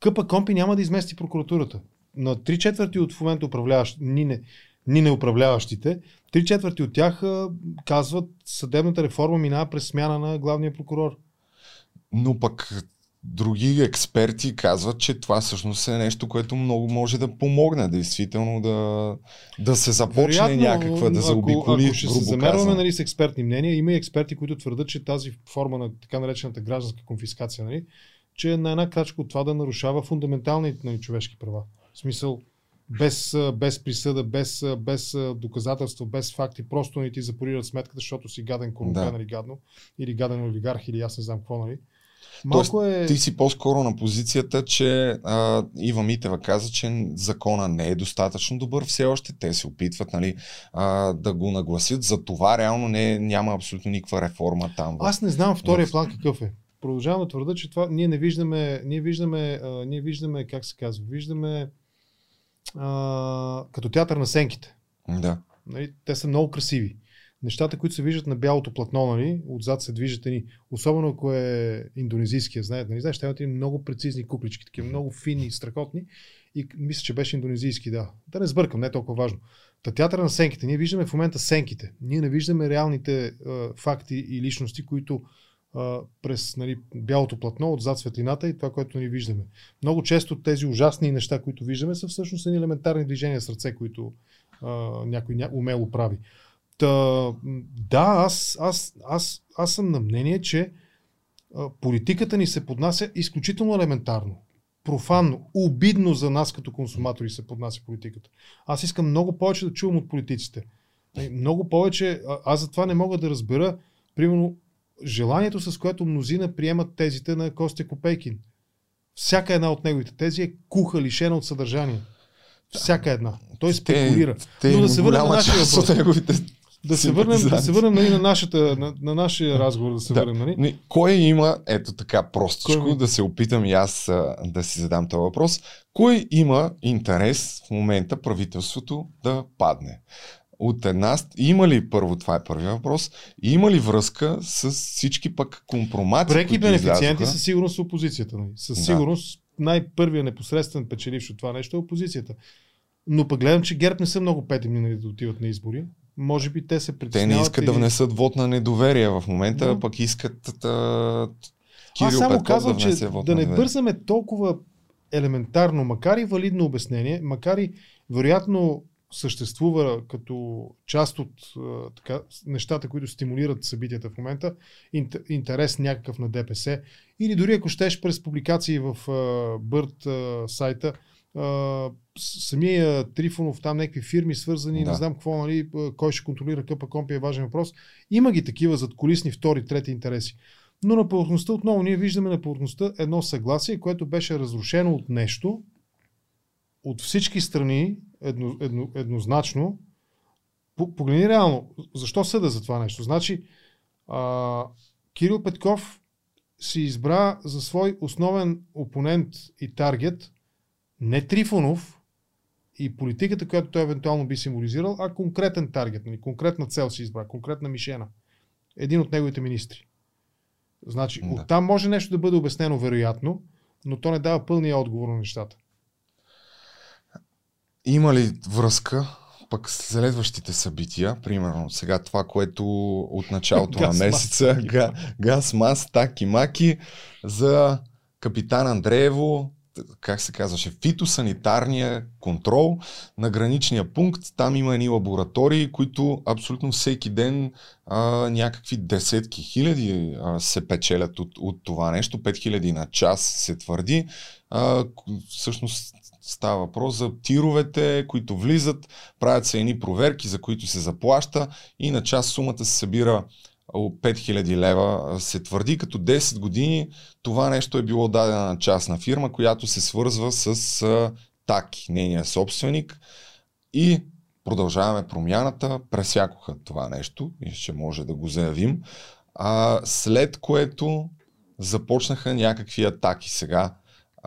Къпа Компи няма да измести прокуратурата. На три четвърти от в момента управляващ, ни не, ни не управляващите, три четвърти от тях казват съдебната реформа минава през смяна на главния прокурор. Но пък други експерти казват, че това всъщност е нещо, което много може да помогне, действително да, да се започне Вероятно, някаква, да заобиколи, ако, ако ще се замерваме нали, с експертни мнения, има и експерти, които твърдат, че тази форма на така наречената гражданска конфискация, нали, че е на една крачка от това да нарушава фундаменталните нали, човешки права. В смисъл, без, без присъда, без, без доказателства, без факти, просто не ти запорират сметката, защото си гаден корумпен да. или гадно, или гаден олигарх, или аз не знам какво, нали? Малко Тоест, е... ти си по-скоро на позицията, че а, Ива Митева каза, че закона не е достатъчно добър все още. Те се опитват нали, а, да го нагласят. За това реално не, няма абсолютно никаква реформа там. Аз не знам втория в... план какъв е. Продължавам да твърда, че това ние не виждаме, ние виждаме, а, ние виждаме как се казва, виждаме а, като театър на сенките. Да. Нали, те са много красиви нещата, които се виждат на бялото платно, нали, отзад се движат ни, особено ако е индонезийския, знаете, нали, знаеш, те много прецизни куклички, такива много фини, страхотни и мисля, че беше индонезийски, да. Да не сбъркам, не е толкова важно. Та театъра на сенките. Ние виждаме в момента сенките. Ние не виждаме реалните а, факти и личности, които а, през нали, бялото платно, отзад светлината и това, което ни виждаме. Много често тези ужасни неща, които виждаме, са всъщност едни елементарни движения с ръце, които а, някой ня, умело прави. Та, да, аз, аз, аз, аз съм на мнение, че политиката ни се поднася изключително елементарно. Профанно, обидно за нас като консуматори се поднася политиката. Аз искам много повече да чувам от политиците. Много повече, аз затова не мога да разбера, примерно, желанието, с което мнозина приемат тезите на Костя Копейкин. Всяка една от неговите тези е куха, лишена от съдържание. Всяка една. Той спекулира. Те, те Но да се върнем на нашия въпрос. От неговите да се върнем, да се върнем нали, на, нашата, на, на нашия разговор, да се да. върнем. Нали? Кой има, ето така простичко, Кой да се опитам и аз а, да си задам този въпрос, кой има интерес в момента правителството да падне? От една, има ли първо, това е първият въпрос, има ли връзка с всички пък компромати, Преки бенефициенти със сигурност опозицията. Нали? Със сигурност да. най-първият непосредствен печеливш от това нещо е опозицията. Но пък гледам, че ГЕРБ не са много пети минали да отиват на избори може би те се притесняват. Те не искат и... да внесат вод на недоверие в момента, да. пък искат да... Кирил Аз само Петков казвам, да че да не бързаме толкова елементарно, макар и валидно обяснение, макар и вероятно съществува като част от така, нещата, които стимулират събитията в момента, интерес някакъв на ДПС, или дори ако щеш през публикации в Бърт сайта, самия Трифонов, там някакви фирми свързани, да. не знам какво, нали, кой ще контролира къпа компи е важен въпрос. Има ги такива зад колисни втори, трети интереси. Но на повърхността отново ние виждаме на повърхността едно съгласие, което беше разрушено от нещо, от всички страни едно, едно, еднозначно. Погледни реално, защо съда за това нещо? Значи, а, Кирил Петков си избра за свой основен опонент и таргет не Трифонов и политиката, която той евентуално би символизирал, а конкретен таргет, нали, конкретна цел си избра, конкретна мишена. Един от неговите министри. Значи, да. оттам може нещо да бъде обяснено вероятно, но то не дава пълния отговор на нещата. Има ли връзка пък следващите събития, примерно сега това, което от началото на месеца, газ, мас, таки, маки, за капитан Андреево, как се казваше, фитосанитарния контрол на граничния пункт. Там има едни лаборатории, които абсолютно всеки ден а, някакви десетки хиляди а, се печелят от, от това нещо. 5000 на час се твърди. А, всъщност става въпрос за тировете, които влизат, правят се едни проверки, за които се заплаща и на час сумата се събира 5000 лева се твърди, като 10 години това нещо е било дадено на частна фирма, която се свързва с Таки, нейния собственик. И продължаваме промяната, пресякоха това нещо и ще може да го заявим, а, след което започнаха някакви атаки сега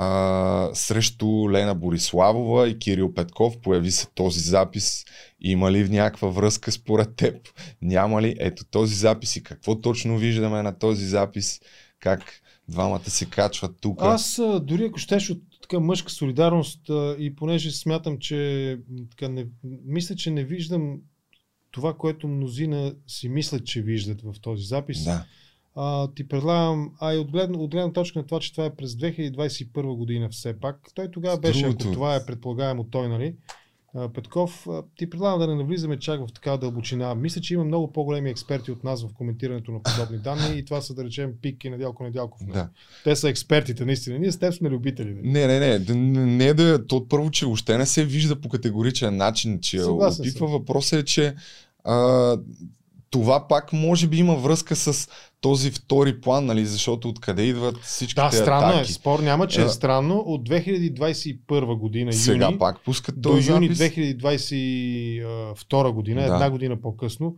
а, срещу Лена Бориславова и Кирил Петков. Появи се този запис. Има ли някаква връзка според теб? Няма ли? Ето този запис и какво точно виждаме на този запис? Как двамата се качват тук? Аз дори ако щеш от така мъжка солидарност и понеже смятам, че така, не, мисля, че не виждам това, което мнозина си мислят, че виждат в този запис. Да. А, ти предлагам, а и от гледна, от гледна точка на това, че това е през 2021 година все пак. Той тогава беше, Другото- ако това е предполагаемо той, нали? Петков, ти предлагам да не навлизаме чак в такава дълбочина. Мисля, че има много по-големи експерти от нас в коментирането на подобни данни и това са да речем Пик и Недялко Недялков. нали? Да. Те са експертите, наистина. Ние с теб сме любители. нали? Не, не, не. Не, да. То първо, че въобще не се вижда по категоричен начин, че Съгласен опитва. съм. Въпросът е, че а, това пак може би има връзка с този втори план, нали? Защото откъде идват всичките Да, странно атаки. е. Спор няма, че е странно. От 2021 година, Сега юни, пак пускат до юни запис. 2022 година, Да. една година по-късно.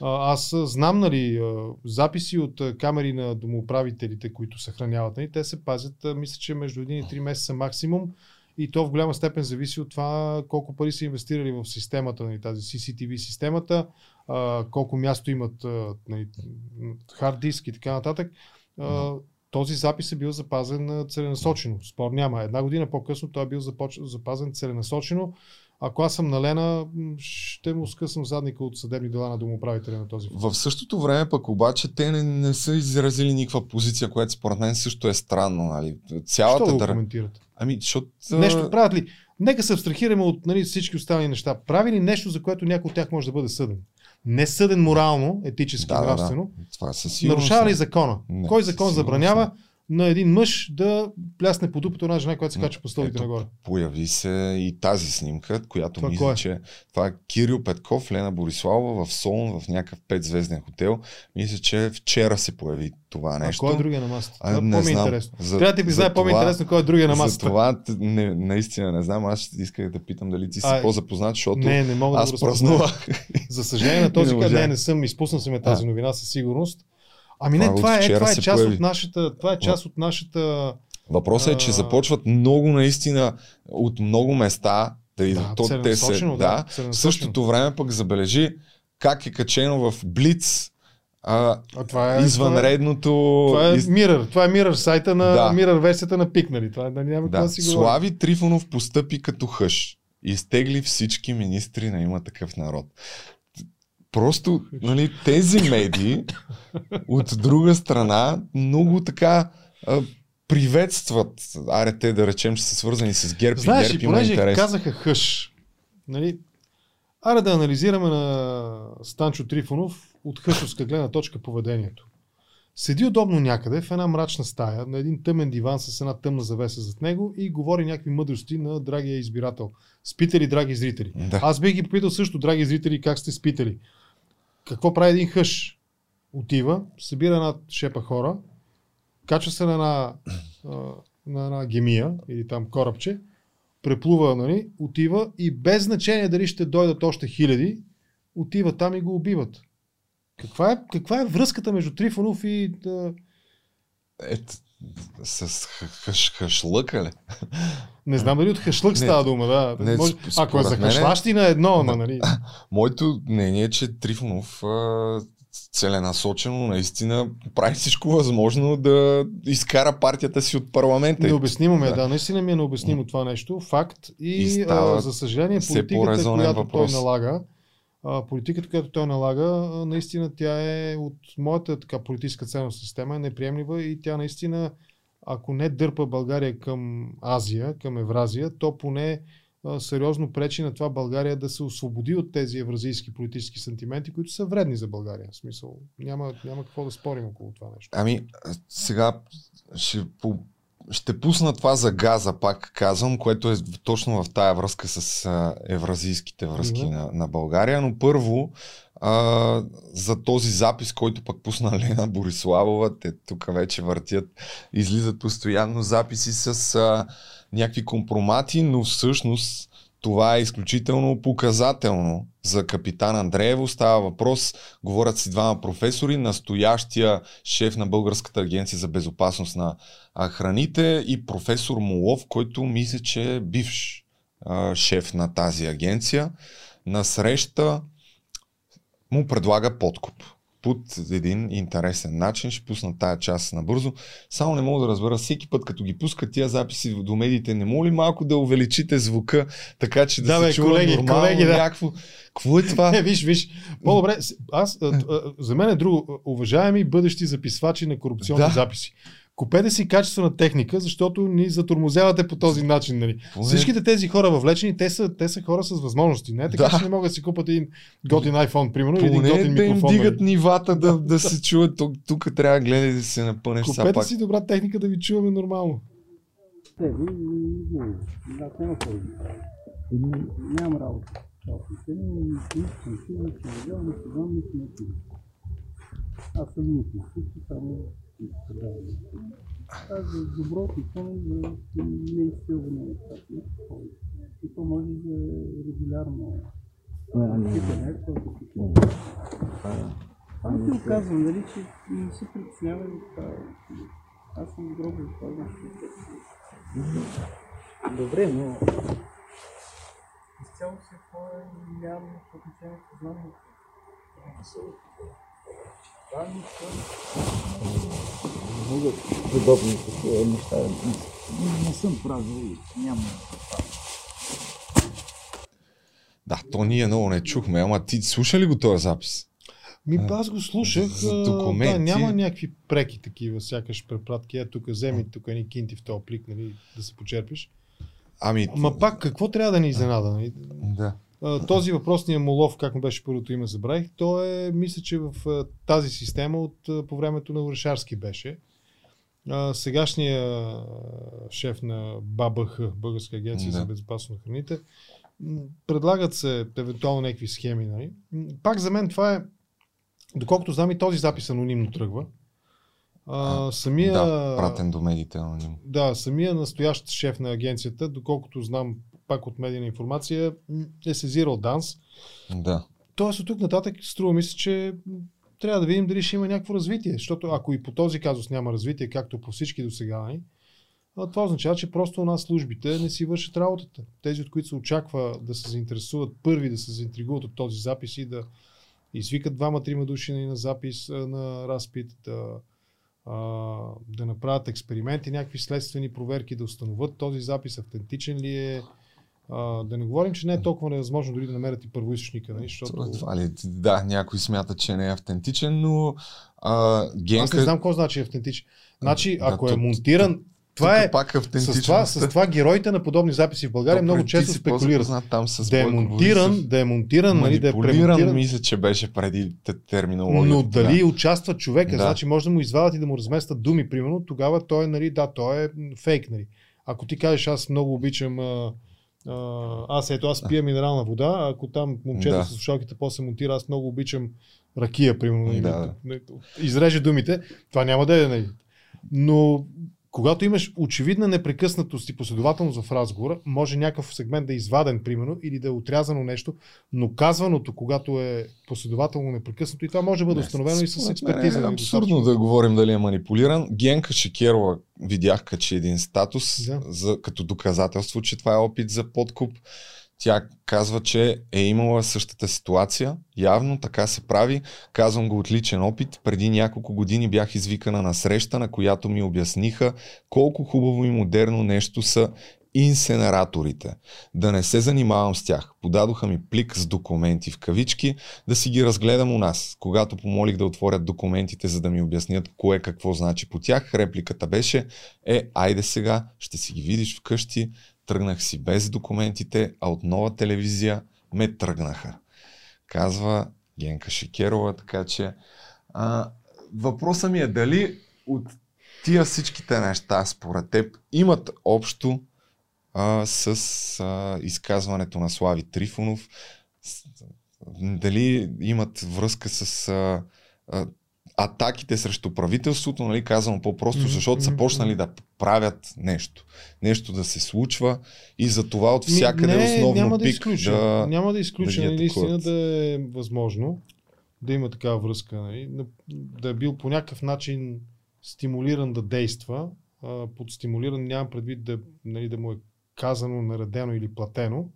Аз знам, нали, записи от камери на домоуправителите, които съхраняват. Нали, те се пазят, мисля, че между 1 и 3 месеца максимум. И то в голяма степен зависи от това колко пари са инвестирали в системата, нали, тази CCTV системата, а, колко място имат а, нали, хард диск и така нататък. А, този запис е бил запазен целенасочено. Спор няма. Една година по-късно той е бил започ... запазен целенасочено. Ако аз съм на Лена, ще му скъсам задника от съдебни дела на домоуправителя на този фонд. В същото време пък обаче те не, не са изразили никаква позиция, която според мен също е странно. Нали? Що Цялата да го дър... коментират? Ами, защото... Нещо правят ли? Нека се абстрахираме от нали, всички останали неща. Прави ли нещо, за което някой от тях може да бъде съден? Не съден морално, етически, Да, да, да. нравствено. Това със сигурност. Нарушава ли закона? Не, Кой закон забранява на един мъж да плясне по дупето на жена, която се М, качва по стълбите нагоре? Появи се и тази снимка, която Това мисля, е? че това е Кирил Петков, Лена Бориславова в Солун, в някакъв петзвезден хотел. Мисля, че вчера се появи това А нещо. кой е другия на масата? А, Това не е знам. интересно. За- Трябва да ти призная за по-ми това- интересно кой е другия на За масата. това т- не, наистина не знам. Аз исках да питам дали ти си А, по-запознат, защото Не, не мога да аз разпозная. празнувах. За съжаление на този Не не, не съм, изпуснал съм тази новина със сигурност. Ами Това не, от това е, това е част появи. от нашата, това е част от нашата Въпросът е, че започват много наистина от много места да идват. Да, те се, да, да, в същото време пък забележи как е качено в Блиц а, А това е, извънредното... Това е, това е Mirror. Това е Mirror сайта на Да. Mirror версията на Пик, нали? Това да няма Да, да си говори. Слави Трифонов постъпи като хъш. Изтегли всички министри на има такъв народ. Просто нали, тези медии от друга страна много така а, приветстват, аре те да речем, че са свързани с ГЕРБ Знаеш, и ГЕРБ има интерес. казаха хъш, нали, аре да анализираме на Станчо Трифонов от хъшовска гледна точка поведението. Седи удобно някъде в една мрачна стая, на един тъмен диван с една тъмна завеса зад него и говори някакви мъдрости на драгия избирател. Спите ли, драги зрители? Да. Аз бих ги попитал също, драги зрители, как сте спитали. Какво прави един хъш? Отива, събира една шепа хора, качва се на една, на една гемия или там корабче, преплува, нали, отива и без значение дали ще дойдат още хиляди, отива там и го убиват. Каква е, каква е връзката между Трифонов и... Да, Ето, с х- хъш, хъшлъка ли? не знам дали от хашлък Не, става дума, да. не, Може, ако е за е- хашлащи на едно, ама, нали. Моето мнение е, че Трифонов а, целенасочено наистина прави всичко възможно да изкара партията си от парламента. Необяснимо ми е, Да. да, наистина ми е необяснимо това нещо, факт. И, И става а, за съжаление, политиката, която въпрос. той налага, политиката, която той налага, наистина тя е от моята така политическа ценност система е неприемлива и тя наистина, ако не дърпа България към Азия, към Евразия, то поне сериозно пречи на това България да се освободи от тези евразийски политически сантименти, които са вредни за България. В смисъл, няма, няма какво да спорим около това нещо. Ами, сега ще, по, ще пусна това за газа, пак казвам, което е точно в тая връзка с а, евразийските връзки Добре. на, на България. Но първо, а, за този запис, който пък пусна Лена Бориславова, те тук вече въртят, излизат постоянно записи с а, някакви компромати, но всъщност това е изключително показателно за капитан Андреево. Става въпрос, говорят си двама професори, настоящия шеф на Българската агенция за безопасност на храните и професор Молов, който мисля, че е бивш а, шеф на тази агенция. На среща му предлага подкуп. Под един интересен начин. Ще пусна тая част набързо. Само не мога да разбера всеки път, като ги пускат тия записи до медиите, не мога ли малко да увеличите звука, така че да, Да, се бе, чува колеги, нормално колеги, да. някакво. Какво е това? Не, виж, виж. По-добре, аз, а, а, за мен е друго. Уважаеми бъдещи записвачи на корупционни Да. записи. Купете си качествена техника, защото ни затормозявате по този начин. Нали. Поне- Всичките тези хора въвлечени, те са, те са хора с възможности. Не е така, Да. че не могат да си купат един готин iPhone, примерно, или един готин да им микрофон. дигат нали. нивата да, да се чуят. Тук, тук трябва да гледай да се напънеш Купете пак. си добра техника да ви чуваме нормално. Няма кой. Нямам работа. Аз съм мисля, всички само Аз за добро отношение за неизсилване на повече. И то може е регулярно. Питане, което Аз ти го казвам, нали, че не се притеснявай от това. Аз съм добро предпазен. Добре, но изцяло се хора нямам отношение с знание. Много подобни такива неща. Не, не съм правил и нямам. Да, то ние много не чухме, ама ти слуша ли го този запис? Ми, аз го слушах. за документи. Да, няма някакви преки такива, сякаш препратки. Е, тук вземи тук едни кинти в този плик, нали, да се почерпиш. Ами, Ма пак, какво трябва да ни изненада? Нали? да. Този въпросния Молов, как му беше първото име, забравих, то е, мисля, че в тази система от по времето на Орешарски беше. А, сегашния а, шеф на БАБХ, Българска агенция Да. за безопасност на храните, предлагат се евентуално някакви схеми. Нали? Пак за мен това е, доколкото знам и този запис анонимно тръгва. А, самия, Да, пратен до медиите аноним. да, самия настоящ шеф на агенцията, доколкото знам пак от медийна информация, е сезирал ДАНС. Да. Тоест от тук нататък струва ми се, че трябва да видим дали ще има някакво развитие. Защото ако и по този казус няма развитие, както по всички до сега, това означава, че просто у нас службите не си вършат работата. Тези, от които се очаква да се заинтересуват първи, да се заинтригуват от този запис и да извикат двама-трима души на запис, на разпит, да, а, да направят експерименти, някакви следствени проверки, да установят този запис, автентичен ли е. А, да не говорим, че не е толкова невъзможно дори да намерят и първоизточника, нали, защото... Това ли, да, някой смята, че не е автентичен, но а, Генка... Аз не знам какво значи автентичен. Значи, Да, ако то- е монтиран, това е... пак С това, с това героите на подобни записи в България То много често спекулират. там с Да е монтиран, да е монтиран, нали, да е премонтиран. мисля, че беше преди те- терминологията. Но дали участва човека, Да. значи може да му извадят и да му разместят думи, примерно, тогава той е, нали, да, той е фейк, нали. Ако ти кажеш, аз много обичам, а, аз ето, аз пия минерална вода, а ако там момчета Да. с слушалките после монтира, аз много обичам ракия, примерно, нали, Да, не- изреже думите, това няма да е, нали. Но когато имаш очевидна непрекъснатост и последователност в разговора, може някакъв сегмент да е изваден, примерно, или да е отрязано нещо, но казваното, когато е последователно непрекъснато, и това може да бъде Не, установено и с експертиза. Е нали, абсурдно да говорим дали е манипулиран. Генка Шекерова видях качи един статус Да. за, като доказателство, че това е опит за подкуп. Тя казва, че е имала същата ситуация. Явно така се прави. Казвам го от личен опит. Преди няколко години бях извикана на среща, на която ми обясниха колко хубаво и модерно нещо са инсенераторите. Да не се занимавам с тях. Подадоха ми плик с документи в кавички, да си ги разгледам у нас. Когато помолих да отворят документите, за да ми обяснят кое какво значи по тях, репликата беше е, айде сега, ще си ги видиш вкъщи. Тръгнах си без документите, а от нова телевизия ме тръгнаха. Казва Генка Шекерова, така че а, въпросът ми е дали от тия всичките неща, според теб, имат общо а, с а, изказването на Слави Трифонов. С, дали имат връзка с а, а, атаките срещу правителството, нали, казвам по-просто, защото са почнали да правят нещо. Нещо да се случва и за това от всякъде не, основно няма да пик изключа. да... няма да изключа да нали, наистина да е възможно да има такава връзка. Нали, на- да е бил по някакъв начин стимулиран да действа. Под стимулиран нямам предвид да, нали, да му е казано, наредено или платено.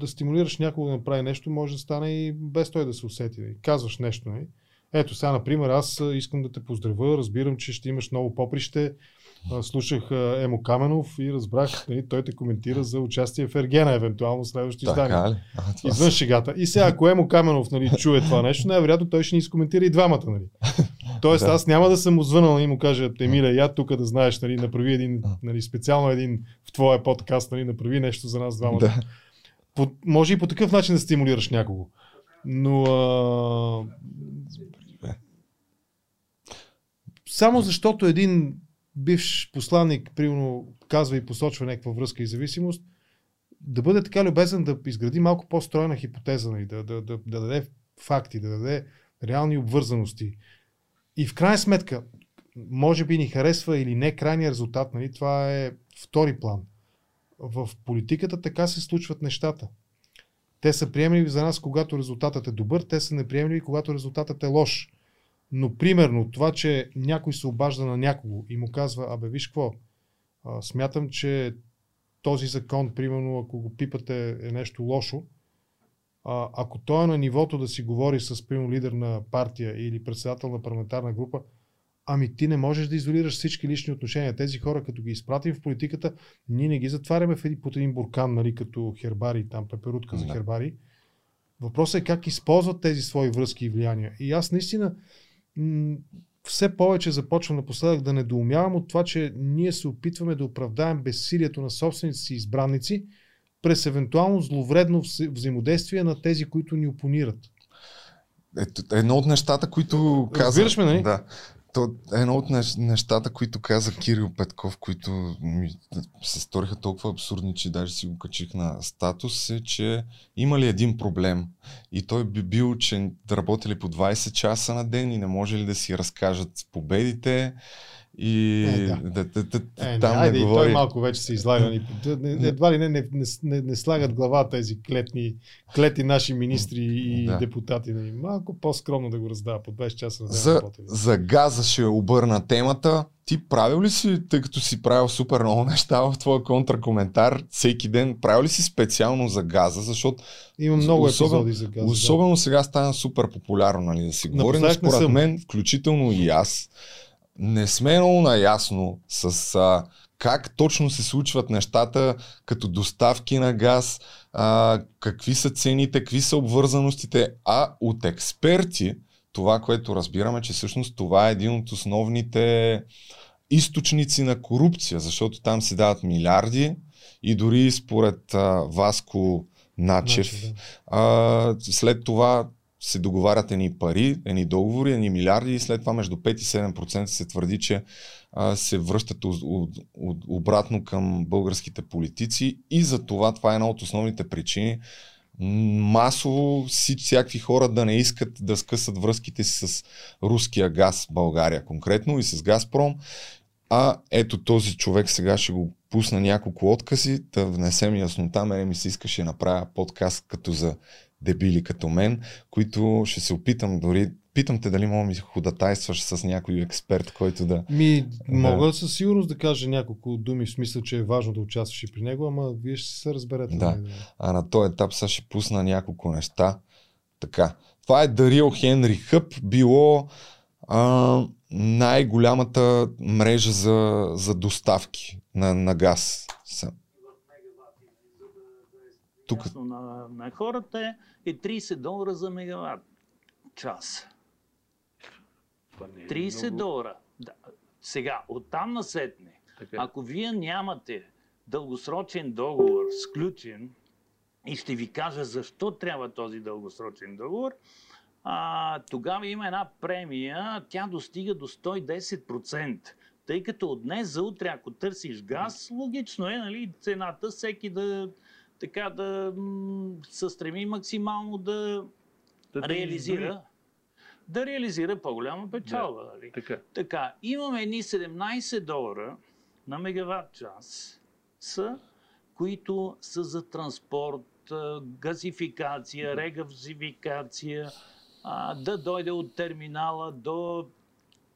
Да стимулираш някого да направи нещо, може да стане и без той да се усети. Нали. Казваш нещо. Нали. Ето сега, например, аз искам да те поздравя, разбирам, че ще имаш ново поприще. Слушах Емо Каменов и разбрах, нали, той те коментира за участие в Ергена, евентуално? А, това Извън шегата. И сега, ако Емо Каменов нали, чуе това нещо, най-вероятно той ще ни изкоментира и двамата. Нали. Тоест, Да. аз няма да съм му звънал и му кажа, Емиля, я тук да знаеш, нали, направи един, нали, специално един в твоя подкаст, нали, направи нещо за нас двамата. Да. По, може и по такъв начин да стимулираш някого. Но а... само защото един бивш посланник, примерно, казва и посочва някаква връзка и зависимост, да бъде така любезен да изгради малко по-стройна хипотеза, нали, да, да, да, да даде факти, да даде реални обвързаности. И в крайна сметка, може би ни харесва или не крайния резултат, нали, това е втори план. В политиката така се случват нещата. Те са приемливи за нас, когато резултатът е добър, те са неприемливи, когато резултатът е лош. Но примерно това, че някой се обажда на някого и му казва, абе виж какво, а, смятам, че този закон, примерно, ако го пипате е нещо лошо, а, ако той е на нивото да си говори с, примерно, лидер на партия или председател на парламентарна група, ами ти не можеш да изолираш всички лични отношения. Тези хора, като ги изпратим в политиката, ние не ги затваряме в един, под един буркан, нали, като хербари, там пеперутка за хербари. Въпросът е как използват тези свои връзки и влияния. И аз наистина все повече започвам напоследък да недоумявам от това, че ние се опитваме да оправдаем безсилието на собствените си избранници през евентуално зловредно вз- взаимодействие на тези, които ни опонират. Ето, едно от нещата, които каза... Разбираш ме, нали? Да. То, едно от нещ- нещата, които каза Кирил Петков, които ми се сториха толкова абсурдни, че даже си го качих на статус, е, че има ли един проблем? И той би бил, че работили по 20 часа на ден и не може ли да си разкажат победите и Е, да. да, да, да, Е, там не, айде, не говори. той малко вече се излага. Едва ли не, не, не, не, слагат глава тези клетни, клети наши министри и Да. депутати. Нали. Малко по-скромно да го раздава по 20 часа. За, работили. за газа ще обърна темата. Ти правил ли си, тъй като си правил супер много неща в твоя контракоментар всеки ден, правил ли си специално за газа, защото Има много особено- епизоди за газа. да. особено сега стана супер популярно нали, да си говорим. Според съм. мен, включително и аз, не сме много наясно с а, как точно се случват нещата като доставки на газ, а, какви са цените, какви са обвързаностите, а от експерти това, което разбираме, че всъщност това е един от основните източници на корупция, защото там се дават милиарди и дори според а, Васко Начев, а, след това се договарят едни пари, едни договори, едни милиарди и след това между 5 и 7% се твърди, че а, се връщат от, от, от, обратно към българските политици и за това това е една от основните причини масово си, всякакви хора да не искат да скъсат връзките си с руския газ в България конкретно и с Газпром. А ето този човек сега ще го пусна няколко откази, да внесем яснота. Мене ми се искаше да направя подкаст като за дебили като мен, които ще се опитам дори Питам те дали мога ми ходатайстваш с някой експерт, който да... Ми, мога със сигурност да кажа няколко думи, в смисъл, че е важно да участваш и при него, ама вие ще се разберете. Да. нали, А на този етап сега ще пусна няколко неща. Така. Това е Дарил Хенри Хъб, било а, най-голямата мрежа за, за доставки на, на газ. Тук на, на хората е 30 долара за мегаватт час. 30 долара. Да. Сега, оттам насетне, ако вие нямате дългосрочен договор, сключен, и ще ви кажа защо трябва този дългосрочен договор, а, тогава има една премия, тя достига до 110%. Тъй като от днес за утре, ако търсиш газ, логично е нали, цената всеки да, така, да се стреми максимално да, Да реализира, да реализира по-голяма печалба. Нали? Така. Така, имаме едни 17 долара на мегаватт час, са, които са за транспорт, газификация, регазификация, а, да дойде от терминала до,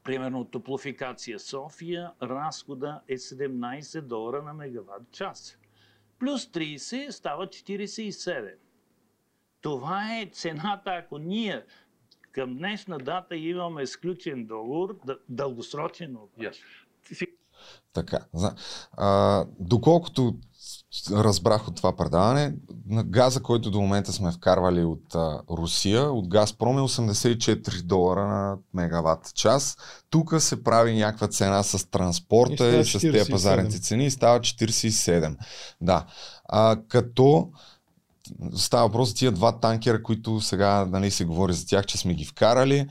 примерно, топлофикация София, разхода е 17 долара на мегаватт час. Плюс 30 става 47. Това е цената, ако ние Към днешна дата имаме сключен договор, дъ- дългосрочен обаче. Така. А, доколкото разбрах от това предаване, на газа, който до момента сме вкарвали от а, Русия, от Газпром е 84 долара на мегаватт час. Тук се прави някаква цена с И транспорта става и с тези 47. пазарните цени и става 47. Да. А, като става въпрос за тия два танкера, които сега нали, се говори за тях, че сме ги вкарали.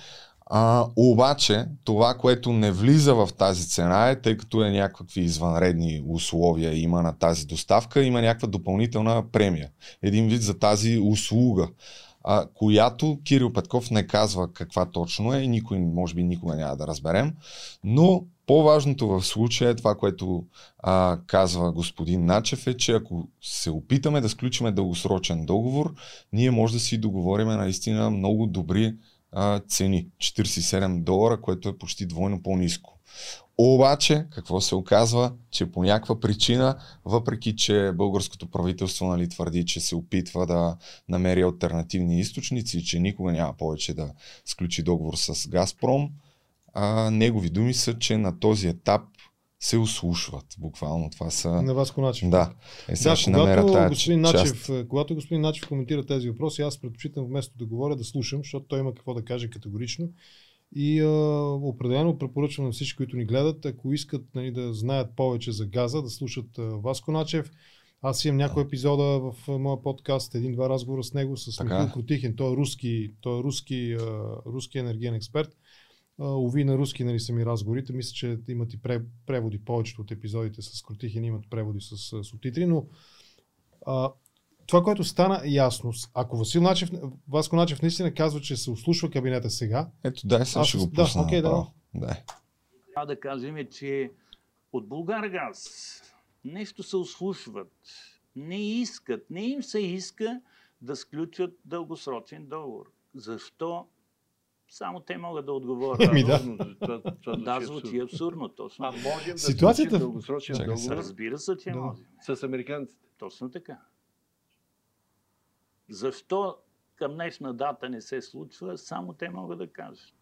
А, обаче, това, което не влиза в тази цена е, тъй като е някакви извънредни условия има на тази доставка, има някаква допълнителна премия. Един вид за тази услуга, а, която Кирил Петков не казва каква точно е и никой, може би никога няма да разберем, но по-важното в случая е това, което а, казва господин Начев е, че ако се опитаме да сключиме дългосрочен договор, ние може да си договориме наистина много добри а, цени. 47 долара, което е почти двойно по-низко. Обаче, какво се оказва, че по някаква причина, въпреки че българското правителство нали, твърди, че се опитва да намери альтернативни източници, че никога няма повече да сключи договор с Газпром, а, негови думи са, че на този етап се услушват. Буквално това са... На Васко Начев. Да, е, сега Да, ще когато тази господин. Начев, когато господин Начев коментира тези въпроси, аз предпочитам вместо да говоря да слушам, защото той има какво да каже категорично. И а, определено препоръчвам на всички, които ни гледат, ако искат нали, да знаят повече за газа, да слушат а, Васко Начев. Аз имам някои епизода в моя подкаст, един-два разговора с него, с. Михаил Крутихин. Той е руски, той е руски, а, руски енергиен експерт. Ови на руски нали, са ми разговорите. Мисля, че имат и пре- преводи. Повечето от епизодите с Крутихин имат преводи с субтитри, но а, това, което стана ясно, ако Васил Начев, Васко Начев наистина казва, че се услушва кабинета сега, Ето, дай сега ще го да, пусна да. направо. Дай. Трябва да кажем, че от Българгаз нещо се ослушват. Не искат, не им се иска да сключат дългосрочен договор. Защо? Само те могат да отговорят. Еми да. Това, това Да, звучи абсурдно. абсурдно, точно. А можем да Ситуацията- дългосрочен Чакай сега. договор Разбира се, че Да. може. с американците. Точно така. Защо към днешна дата не се случва, само те могат да кажат.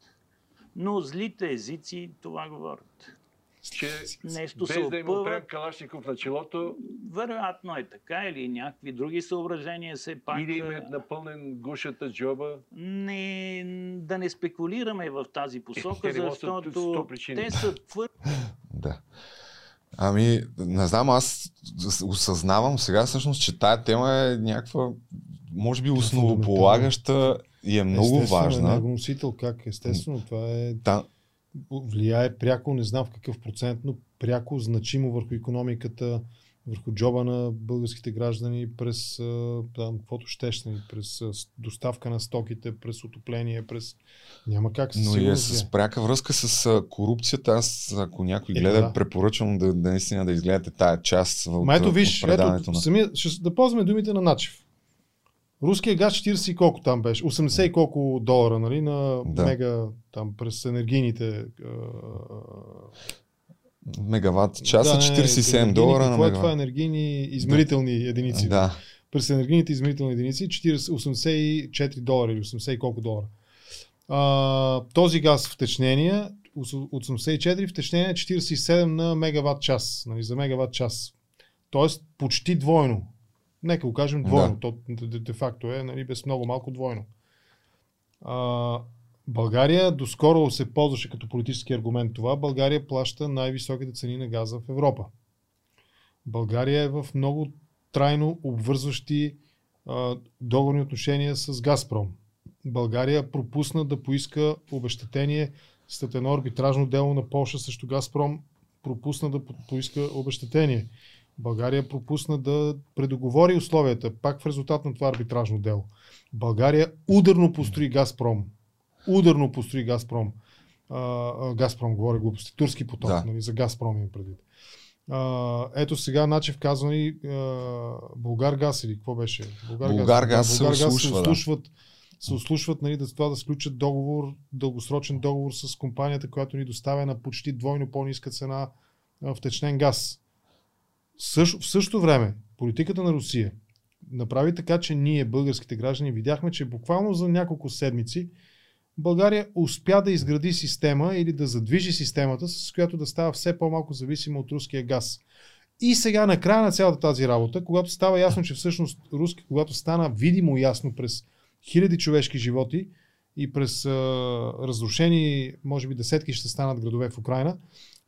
Но злите езици това говорят. Че Нещо се без да има опъва. опрем Калашников на челото Вероятно е така или някакви други съображения все пак. или им е напълнен гушата джоба. не, да не спекулираме в тази посока, Е, да- защото те са твърде Да. Ами, не знам, аз осъзнавам сега всъщност, че тая тема е някаква, може би, основополагаща и е много естествено, е важна. енергоносител, как естествено, това е Да, влияе пряко, не знам в какъв процент, но пряко, значимо върху економиката, върху джоба на българските граждани през там, каквото щеш, нали, през доставка на стоките, през отопление, през... Няма как но и е с пряка връзка с корупцията. Аз, ако някой Е, гледа, да. препоръчвам да, наистина да изгледате тая част от, Ма ето виж, ето, на... самия, ще, да ползваме думите на Начев. Руския газ 40 и колко там беше? 80 и колко долара, нали, на Да. мега, там през енергийните. а, Мегаватт часа, да, не, 47 енергийни- долара на е това? мегаватт. Енергийни измерителни единици. Да, През енергийните измерителни единици 40, 84 долара или 80 и колко долара. А, този газ в течнение, 84 в течнение 47 на мегаватт час, нали, за мегаватт час. Тоест почти двойно. Нека го кажем двойно. Да. То де- де- де-факто е нали, без много малко двойно. А, България доскоро се ползваше като политически аргумент това. България плаща най-високите цени на газа в Европа. България е в много трайно обвързващи а, договорни отношения с Газпром. България пропусна да поиска обещетение след едно арбитражно дело на Польша срещу Газпром. Пропусна да по- поиска обещетение. България пропусна да предоговори условията, пак в резултат на това арбитражно дело. България ударно построи Газпром. Ударно построи Газпром. А, а, Газпром, говоря глупости. Турски поток, Да. нали, за Газпром имам предвид. А, ето сега Начев казва ни Българ газ или какво беше? Булгаргаз се ослушва, да. се ослушват нали, да това да сключат договор, дългосрочен договор с компанията, която ни доставя на почти двойно по-ниска цена втечнен газ. Също, в същото време, политиката на Русия направи така, че ние, българските граждани, видяхме, че буквално за няколко седмици България успя да изгради система или да задвижи системата, с която да става все по-малко зависима от руския газ. И сега, на края на цялата тази работа, когато става ясно, че всъщност руски, когато стана видимо ясно през хиляди човешки животи и през а, разрушени, може би десетки ще станат градове в Украина,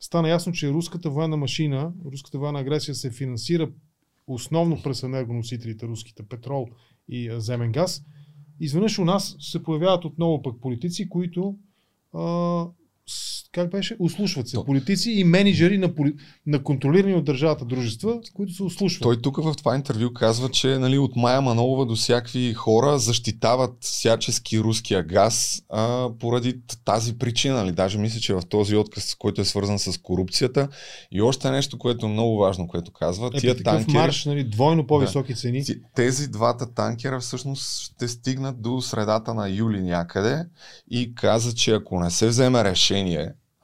стана ясно, че руската военна машина, руската военна агресия се финансира основно през енергоносителите, руските петрол и земен газ. Изведнъж у нас се появяват отново пък политици, които как беше? Услушват се. То- Политици и менеджери на, поли... на контролирани от държавата дружества, които се услушват. Той тук в това интервю казва, че нали, от Майя Манолова до всякакви хора защитават всячески руския газ а, поради тази причина. Нали. Даже мисля, че в този отказ, който е свързан с корупцията. И още нещо, което е много важно, което казва. е, тия такъв танкери, марш, нали, двойно по-високи цени. Ти- Тези двата танкера всъщност ще стигнат до средата на юли някъде и каза, че ако не се вземе решение,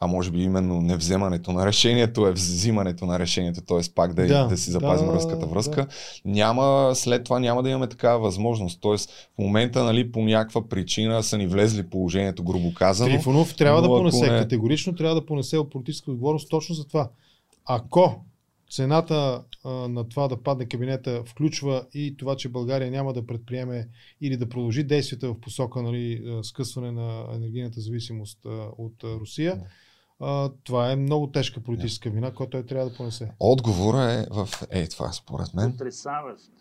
а може би именно не вземането на решението е взимането на решението, т.е. пак да, Да, да, си запазим да, връзката връзка, няма, след това няма да имаме такава възможност. Т.е. в момента нали, по някаква причина са ни влезли положението, грубо казано. Трифонов трябва да понесе, не- категорично трябва да понесе политическа отговорност точно за това. Ако цената а, на това да падне кабинета включва и това, че България няма да предприеме или да продължи действията в посока нали, скъсване на енергийната зависимост а, от а, Русия, а, това е много тежка политическа вина, която той трябва да понесе. Отговора е в е това, според мен. Потресаващ.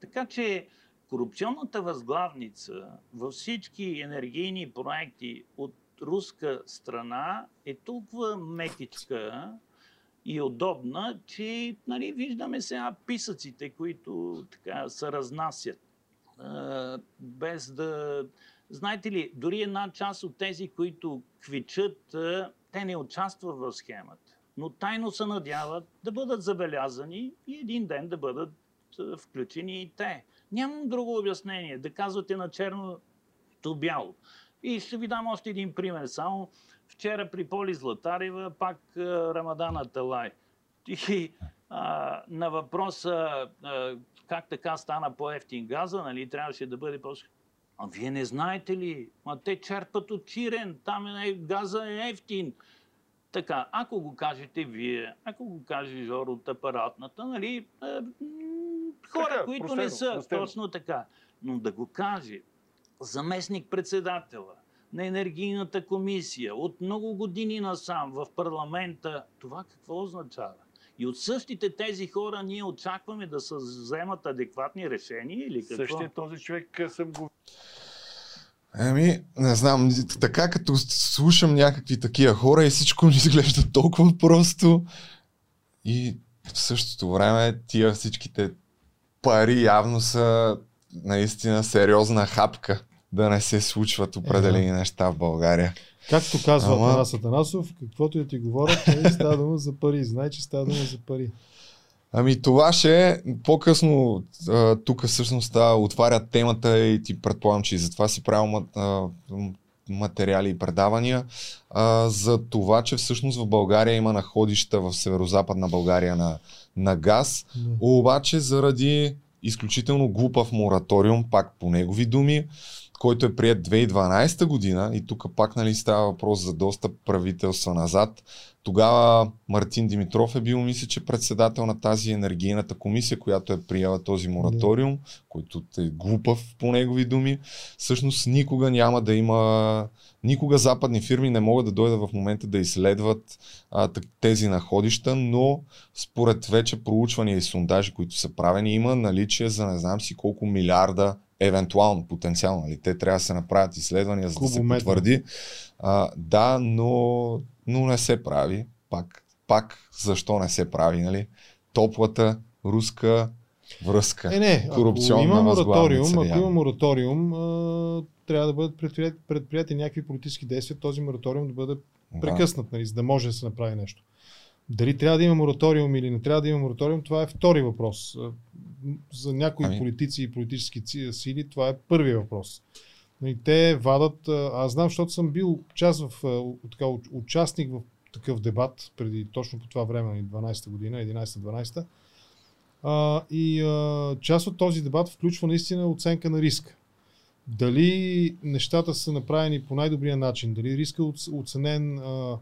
Така че корупционната възглавница във всички енергийни проекти от руска страна е толкова метичка и удобна, че нали, виждаме сега писъците, които така се разнасят. А, без да... Знаете ли, дори една част от тези, които квичат, а, те не участват в схемата, но тайно се надяват да бъдат забелязани и един ден да бъдат а, включени и те. Нямам друго обяснение. Да казвате на черното бяло. И ще ви дам още един пример. Само вчера при Поли Златарева, пак а, Рамадан Аталай. И а, на въпроса а, как така стана по-ефтин газа, нали, трябваше да бъде по А вие не знаете ли? Ма те черпат от Чирен, там е, газа е ефтин. Така, ако го кажете вие, ако го каже Жор от апаратната, нали, е, хора, Така, които простено, не са, простено. точно така. Но да го каже заместник-председателя на енергийната комисия от много години насам в парламента, това какво означава? И от същите тези хора ние очакваме да се вземат адекватни решения или какво? Същия този човек съм го Еми, не знам, така като слушам някакви такива хора и всичко ми изглежда толкова просто и в същото време тия всичките пари явно са наистина сериозна хапка да не се случват определени неща в България. Както казва Ама- Атанас Атанасов, каквото и да ти говорят, нали, става дума за пари. Знай, че става дума за пари. Ами това ще е по-късно тук всъщност отварят темата и ти предполагам, че и затова си правил материали и предавания а, за това, че всъщност в България има находища в северо-западна България на, на газ, Да. обаче заради изключително глупав мораториум, пак по негови думи, който е прият 2012 година и тук пак нали, става въпрос за доста правителства назад. Тогава Мартин Димитров е бил, мисля, че председател на тази енергийната комисия, която е приела този мораториум, който е глупав по негови думи. Всъщност никога няма да има, никога западни фирми не могат да дойдат в момента да изследват а, тези находища, но според вече проучвания и сондажи, които са правени, има наличие за не знам си колко милиарда евентуално, потенциално. Нали? Те трябва да се направят изследвания, за да се потвърди. А, да, но, но не се прави. Пак, пак защо не се прави? Нали? Топлата руска връзка. Е, не, ако Корупционна има мораториум, ако има мораториум, а, трябва да бъдат предприяти, предприяти някакви политически действия, този мораториум да бъде прекъснат, нали, за да може да се направи нещо. Дали трябва да има мораториум или не трябва да има мораториум, това е втори въпрос. За някои Ами- политици и политически сили това е първият въпрос. Нали, Те вадат, аз знам, защото съм бил част в, така, уч- участник в такъв дебат преди точно по това време, нали, 12-та година, 11-12. А, и а, част от този дебат включва наистина оценка на риска. Дали нещата са направени по най-добрия начин, дали риска е оценен а,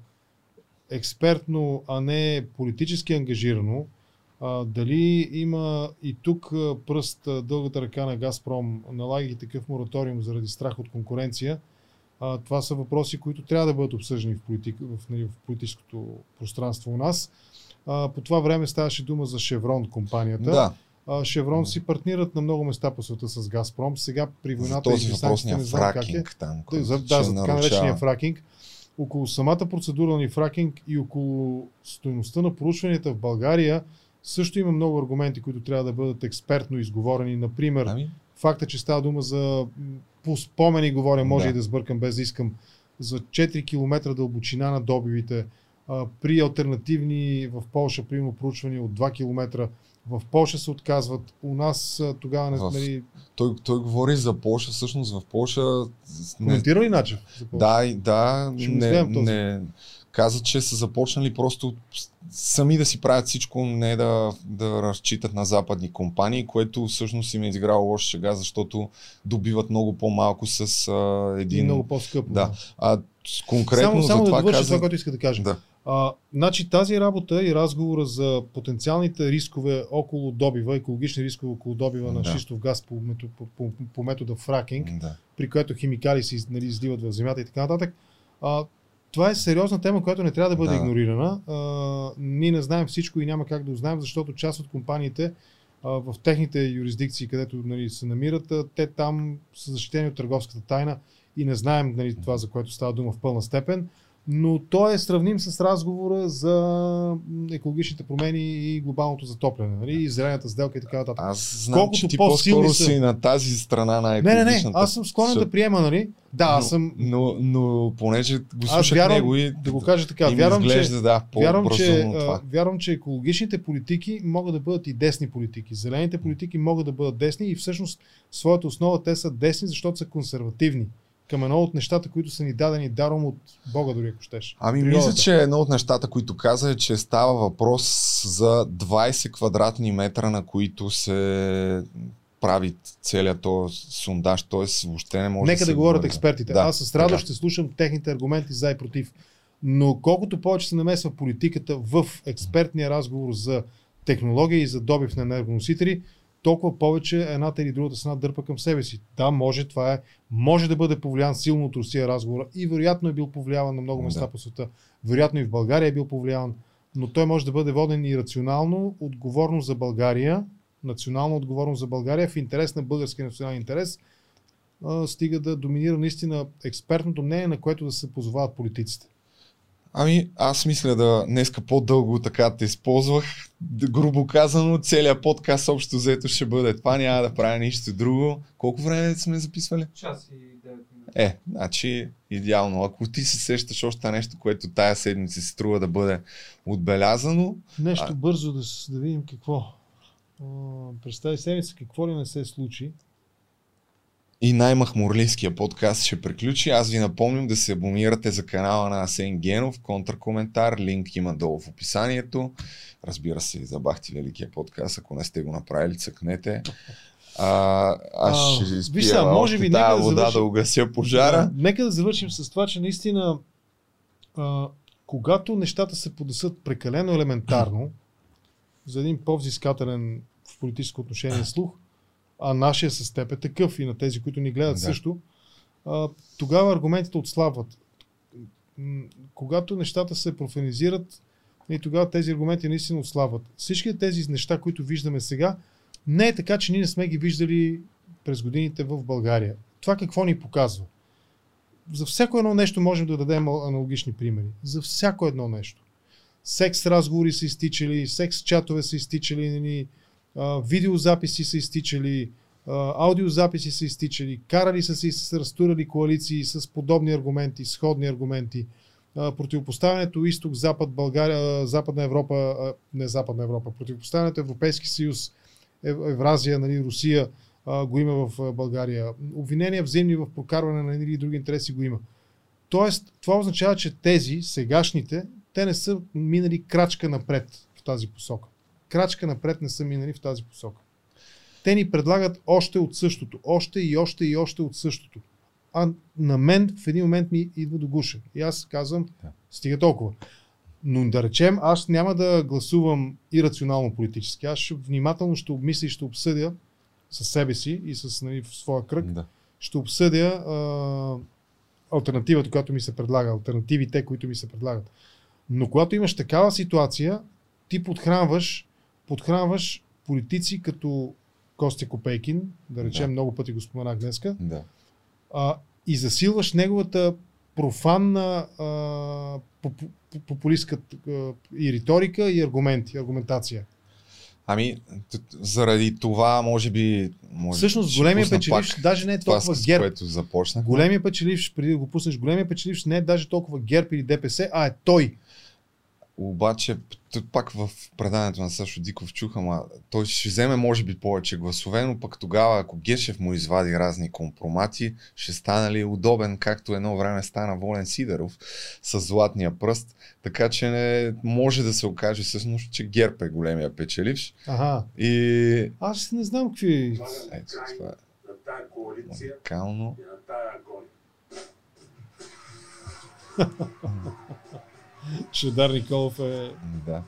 експертно, а не политически ангажирано, а, дали има и тук пръст дългата ръка на Газпром, налагайки такъв мораториум заради страх от конкуренция, а, това са въпроси, които трябва да бъдат обсъждани в, политик, в, нали, в политическото пространство у нас. А, по това време ставаше дума за Шеврон компанията. Да. Шеврон си партнират на много места по света с Газпром. Сега при войната и въпросния не знам как е. там. Да, за, да, за така наречения фракинг. Около самата процедура на фракинг и около стоеността на проучванията в България също има много аргументи, които трябва да бъдат експертно изговорени. Например, Ами, факта, че става дума за по спомени говоря, може Да. и да сбъркам без да искам, за 4 км дълбочина на добивите, а, при альтернативни в Польша, примерно проучвания от 2 км, в Польша се отказват. У нас тогава не В- нали, той, той говори за Польша, всъщност в Польша не, коментира ли начин? Да, да, Ще не, вземем този. не, каза, че са започнали просто сами да си правят всичко, не да, да разчитат на западни компании, което всъщност им е изиграло лоша шега, защото добиват много по-малко с а, И един... много по-скъпо. Да. А конкретно само, само за да това довърша каза... това, което иска да кажа. Да. А, значи тази работа и разговора за потенциалните рискове около добива, екологични рискове около добива на Да. шистов газ по, по, по, по метода фракинг, Да. при което химикали се нали, изливат в земята и така нататък. А, това е сериозна тема, която не трябва да бъде Да. игнорирана. А, ние не знаем всичко и няма как да узнаем, защото част от компаниите а, в техните юрисдикции, където нали, се намират, те там са защитени от търговската тайна и не знаем нали, това, за което става дума в пълна степен. Но то е сравним с разговора за екологичните промени и глобалното затопляне, нали, и зелената сделка и така нататък. Аз знам, Колкото че ти по-скоро са- си на тази страна на Не, не, не, екологичната. аз съм склонен Съ- да приема, нали? Да, аз съм, Но, но понеже го аз слушах вярвам, него и да го кажа така, вярвам, че, изглежда, да, вярвам, че, това. вярвам, че екологичните политики могат да бъдат и десни политики. Зелените политики могат да бъдат десни и всъщност в своята основа те са десни, защото са консервативни към едно от нещата, които са ни дадени даром от Бога, дори ако щеш. Ами Природата. мисля, че едно от нещата, които каза е, че става въпрос за 20 квадратни метра, на които се прави целият този сундаж, т.е. въобще не може Нека да да говорят говори. експертите. Да, Аз с радост ще слушам техните аргументи за и против. Но колкото повече се намесва политиката в експертния разговор за технология и за добив на енергоносители, толкова повече едната или другата страна дърпа към себе си. Да, може, това е, може да бъде повлиян силно от Русия разговора и вероятно е бил повлияван на много места Да. по света. Вероятно и в България е бил повлияван, но той може да бъде воден и рационално, отговорно за България, национално отговорно за България, в интерес на българския национален интерес, а, стига да доминира наистина експертното мнение, на което да се позовават политиците. Ами, аз мисля да днеска по-дълго така те използвах. Грубо казано, целият подкаст общо взето ще бъде това. Няма да правя нищо друго. Колко време сме записвали? Час и 9 минути. Е, значи идеално. Ако ти се сещаш още нещо, което тая седмица се струва да бъде отбелязано, Нещо А- бързо да, да видим какво. А, през тази седмица какво ли не се случи. И най-махмурлийския подкаст ще приключи. Аз ви напомням да се абонирате за канала на Асен Генов, контракоментар, линк има долу в описанието. Разбира се, и за Бахти Великия подкаст, ако не сте го направили, цъкнете. А, аз А, ще виж изпия сега, може още би нека да вода завършим. да угася пожара. Да, нека да завършим с това, че наистина а, когато нещата се поднесат прекалено елементарно за един по-взискателен в политическо отношение слух, а нашия с теб е такъв и на тези, които ни гледат Да. също, а, тогава аргументите отслабват. Когато нещата се профанизират, и тогава тези аргументи наистина отслабват. Всички тези неща, които виждаме сега, не е така, че ние не сме ги виждали през годините в България. Това какво ни показва? За всяко едно нещо можем да дадем аналогични примери. За всяко едно нещо. Секс разговори са изтичали, секс чатове са изтичали, нали, видеозаписи са изтичали, аудиозаписи са изтичали, карали са се и са разтурали коалиции с подобни аргументи, сходни аргументи. А, противопоставянето изток-запад, България, Западна Европа, не Западна Европа, противопоставянето Европейски съюз, Ев- Евразия, нали, Русия, го има в България. Обвинения взаимни в прокарване на едни или други интереси го има. Тоест, това означава, че тези, сегашните, те не са минали крачка напред в тази посока. Крачка напред не са минали в тази посока. те ни предлагат още от същото. Още и още и още от същото. А на мен в един момент ми идва до гуша. И аз казвам, стига толкова. Но да речем, аз няма да гласувам ирационално политически. Аз ще, внимателно ще обмисля и ще обсъдя със себе си и с нали, в своя кръг Да. ще обсъдя а, альтернативата, която ми се предлага, альтернативите, които ми се предлагат. Но когато имаш такава ситуация, ти подхранваш, подхранваш политици като Костя Копейкин, да речем, Да. много пъти го споменах днеска, Да. а, и засилваш неговата профанна а, попу- популистка а, и риторика и аргументи, аргументация. Ами, заради това, може би... Може, Всъщност, големия печеливш даже не е толкова с ГЕРБ. което започнах. Големия печеливш, преди да го пуснеш, големия печеливш не е даже толкова ГЕРБ или ДПС, а е той. Обаче, тук пак в предаването на Сашо Диков чуха, ма той ще вземе може би повече гласове, но пък тогава, ако Гешев му извади разни компромати, ще стане ли удобен, както едно време стана Волен Сидеров с златния пръст. Така че не може да се окаже всъщност, че ГЕРБ е големия печеливш. Ага. И Аз не знам какви... ето, това е На Шедар Николов е... Да.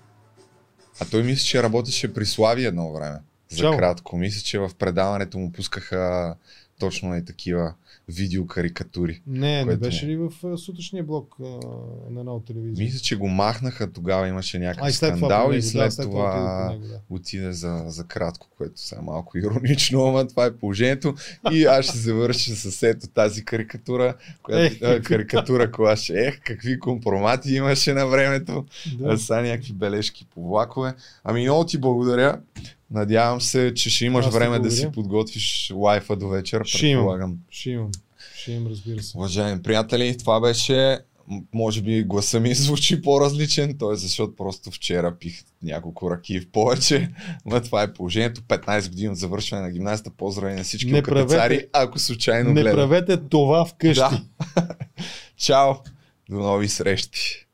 А той мисля, че работеше при Слави едно време. За Чао. кратко. Мисля, че в предаването му пускаха точно и такива видеокарикатури. Не, не Което- беше ли в а, сутрешния блок а, на една от телевизия? Мисля, че го махнаха, тогава имаше а, някакъв това, скандал по и него, след да, това него, да. отиде за, за кратко, което сега е малко иронично, ама това е положението. И аз ще завърша с ето тази карикатура, която, Ех, е, карикатура, която ще ех, какви компромати имаше на времето. Да. Са някакви бележки по влакове. Ами много ти благодаря. Надявам се, че ще имаш Аз време да си подготвиш лайфа до вечер. Ще имам. Ще имам. Ще имам, разбира се. Уважаеми приятели, това беше, може би гласа ми звучи по-различен, т.е. защото просто вчера пих няколко ръки в повече, но това е положението. 15 години от завършване на гимназията. Поздрави на всички Не правете- ако случайно Не правете това вкъщи. Да. Чао! До нови срещи!